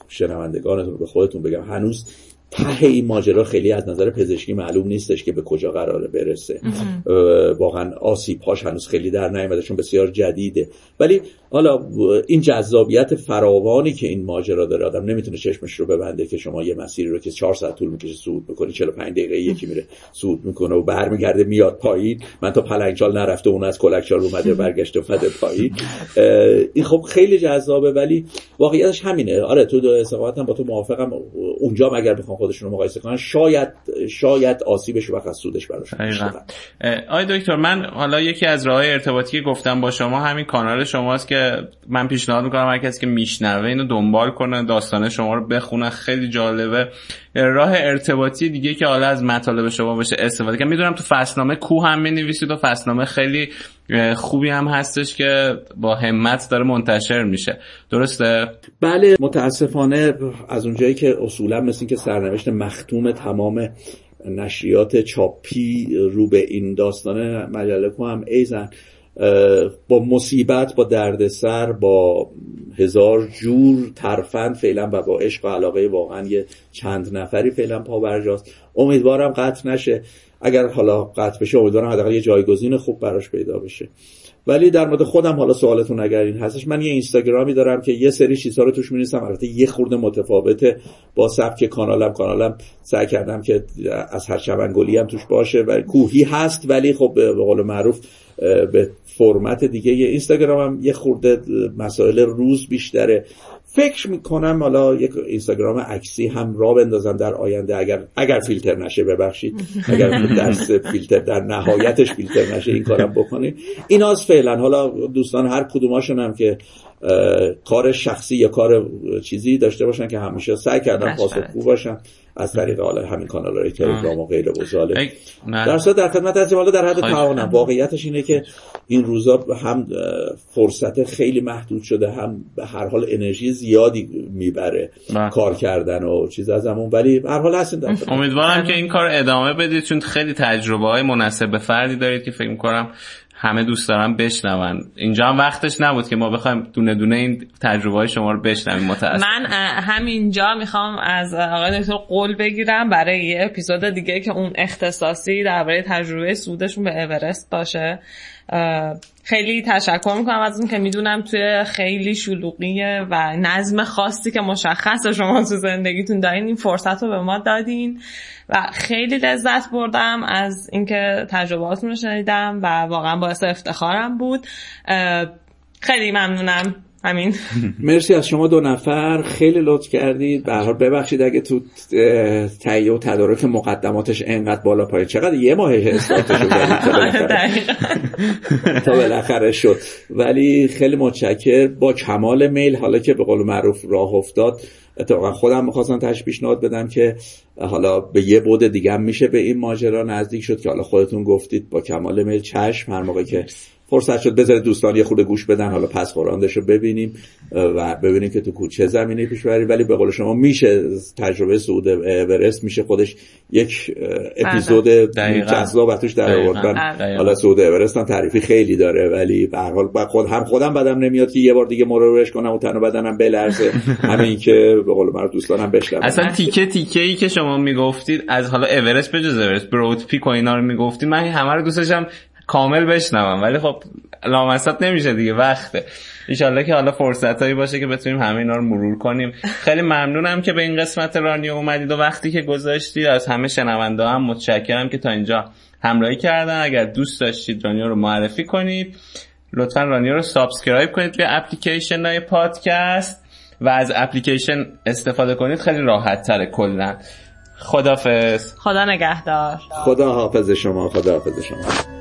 Speaker 3: شنوندگانتون به خودتون بگم هنوز ته این ماجرا خیلی از نظر پزشکی معلوم نیستش که به کجا قراره برسه. واقعا آسیب هاش هنوز خیلی در نیامده چون بسیار جدیده. ولی حالا این جذابیت فراوانی که این ماجرا داره آدم نمی‌تونه چشمش رو ببنده که شما یه مسیری رو که 4 ساعت طول می‌کشه صعود می‌کنی 45 دقیقه یکی میره صعود می‌کنه و برمیگرده میاد پایین. من تا پلنگچال نرفته اون از کلکچال اومده برگشته اومده پایین. این خب خیلی جذابه ولی واقعیتش همینه. آره تو دو هم با تو موافقم. اونجا مگر بخوام خودشون رو مقایسه کنن شاید شاید آسیبش و سودش براش
Speaker 1: آی دکتر من حالا یکی از راه ارتباطی که گفتم با شما همین کانال شماست که من پیشنهاد می‌کنم هر کسی که میشنوه اینو دنبال کنه داستان شما رو بخونه خیلی جالبه. راه ارتباطی دیگه که حالا از مطالب شما بشه استفاده کنم. می‌دونم تو فصلنامه کو هم می‌نویسید و فصلنامه خیلی خوبی هم هستش که با همت داره منتشر میشه. درسته؟
Speaker 3: بله متاسفانه از اونجایی که اصولا مثل که سرنوشت مختوم تمام نشریات چاپی رو به این داستان مجله هم ایزن با مصیبت با دردسر با هزار جور ترفند فعلا و با عشق و علاقه واقعا یه چند نفری فعلا پاورجاست امیدوارم قطع نشه. اگر حالا قطع بشه امیدوارم حداقل یه جایگزین خوب براش پیدا بشه. ولی در مورد خودم حالا سوالتون اگر این هستش من یه اینستاگرامی دارم که یه سری چیزها رو توش می‌نویسم. البته یه خورده متفاوته با سبک کانالم. کانالم سعی کردم که از هر شبنگلی هم توش باشه. و کوهی هست ولی خب به قول معروف به فرمت دیگه یه اینستاگرام هم یه خورده مسائل روز بیشتره. فکر می‌کنم حالا یک اینستاگرام عکسی هم را بندازم در آینده اگر اگر فیلتر نشه ببخشید. اگر درس فیلتر در نهایتش فیلتر نشه این کارم بکنید. این از فعلا. حالا دوستان هر کدوماشون هم که کار شخصی یا کار چیزی داشته باشن که همیشه سعی کردم پاسخگو باشم از طریق حالا همین کانال های تلگرام و غیر و در صورت در خدمت هستیم. حالا در حد تعاونم واقعیتش اینه که این روزا هم فرصت خیلی محدود شده هم به هر حال انرژی زیادی می‌بره کار کردن و چیز از همون. ولی هر حال هستیم در
Speaker 1: امیدوارم که این کار ادامه بدید چون خیلی تجربه های مناسب به فردی دارید که فکر کنم همه دوست دارن بشنون. اینجا هم وقتش نبود که ما بخوایم دونه دونه این تجربه های شما رو بشنویم متاسف
Speaker 2: من همینجا می‌خوام از آقای دکتر قول بگیرم برای یه اپیزود دیگه که اون اختصاصی درباره تجربه سودشون به اورست باشه. خیلی تشکر می‌کنم از اون که می‌دونم توی خیلی شلوغیه و نظم خاصی که مشخص شما تو زندگیتون دارین این فرصت رو به ما دادین. و خیلی لذت بردم از اینکه تجربهاتون رو شنیدم و واقعا باعث افتخارم بود. خیلی ممنونم. همین.
Speaker 3: مرسی از شما دو نفر. خیلی لطف کردید. به حال ببخشید اگه تو تهیه و تدارک مقدماتش انقدر بالا پایین. چقدر یه ماه استارتش تا بالاخره. شد. ولی خیلی متشکر. با کمال میل حالا که به قول معروف راه افتاد اتفاقا خودم می‌خواستم تش پیشنهاد بدم که حالا به یه بود دیگه میشه به این ماجرا نزدیک شد که حالا خودتون گفتید. با کمال میل چشم هر موقع که فرصت شد بذارید دوستان یه خورده گوش بدن. حالا پس خوراندش رو ببینیم و ببینیم که تو کوچه زمینه پیش بریم ولی به قول شما میشه تجربه سعود اورست میشه خودش یک اپیزود جذاب توش در آوردن. حالا سعود اورست هم تعریفی خیلی داره ولی به هر حال خود هم خودم بدم نمیاد که یه بار دیگه مراجعهش کنم و تن و بدنم بلرزه. همین که به قول من دوستانم بشنون.
Speaker 1: اصلا تیکه تیکه ای که شما می‌گفتید از حالا اورست به جز اورست برود پیک و اینا رو می‌گفتید. من همه رو دوست داشتم. کامل بشنوم ولی خب لامصب نمیشه دیگه وقته. ایشالله که حالا فرصت هایی باشه که بتونیم همه اینا رو مرور کنیم. خیلی ممنونم که به این قسمت رانیو اومدید و وقتی که گذاشتید. از همه شنونده هم متشکرم که تا اینجا همراهی کردن. اگر دوست داشتید رانیو رو معرفی کنید لطفا رانیو رو subscribe کنید به اپلیکیشن های پادکست و از اپلیکیشن استفاده کنید. خیلی راحت تره کلا. خدافز
Speaker 2: خدا نگهدار.
Speaker 3: خدا حافظ شما خدا حافظ شما.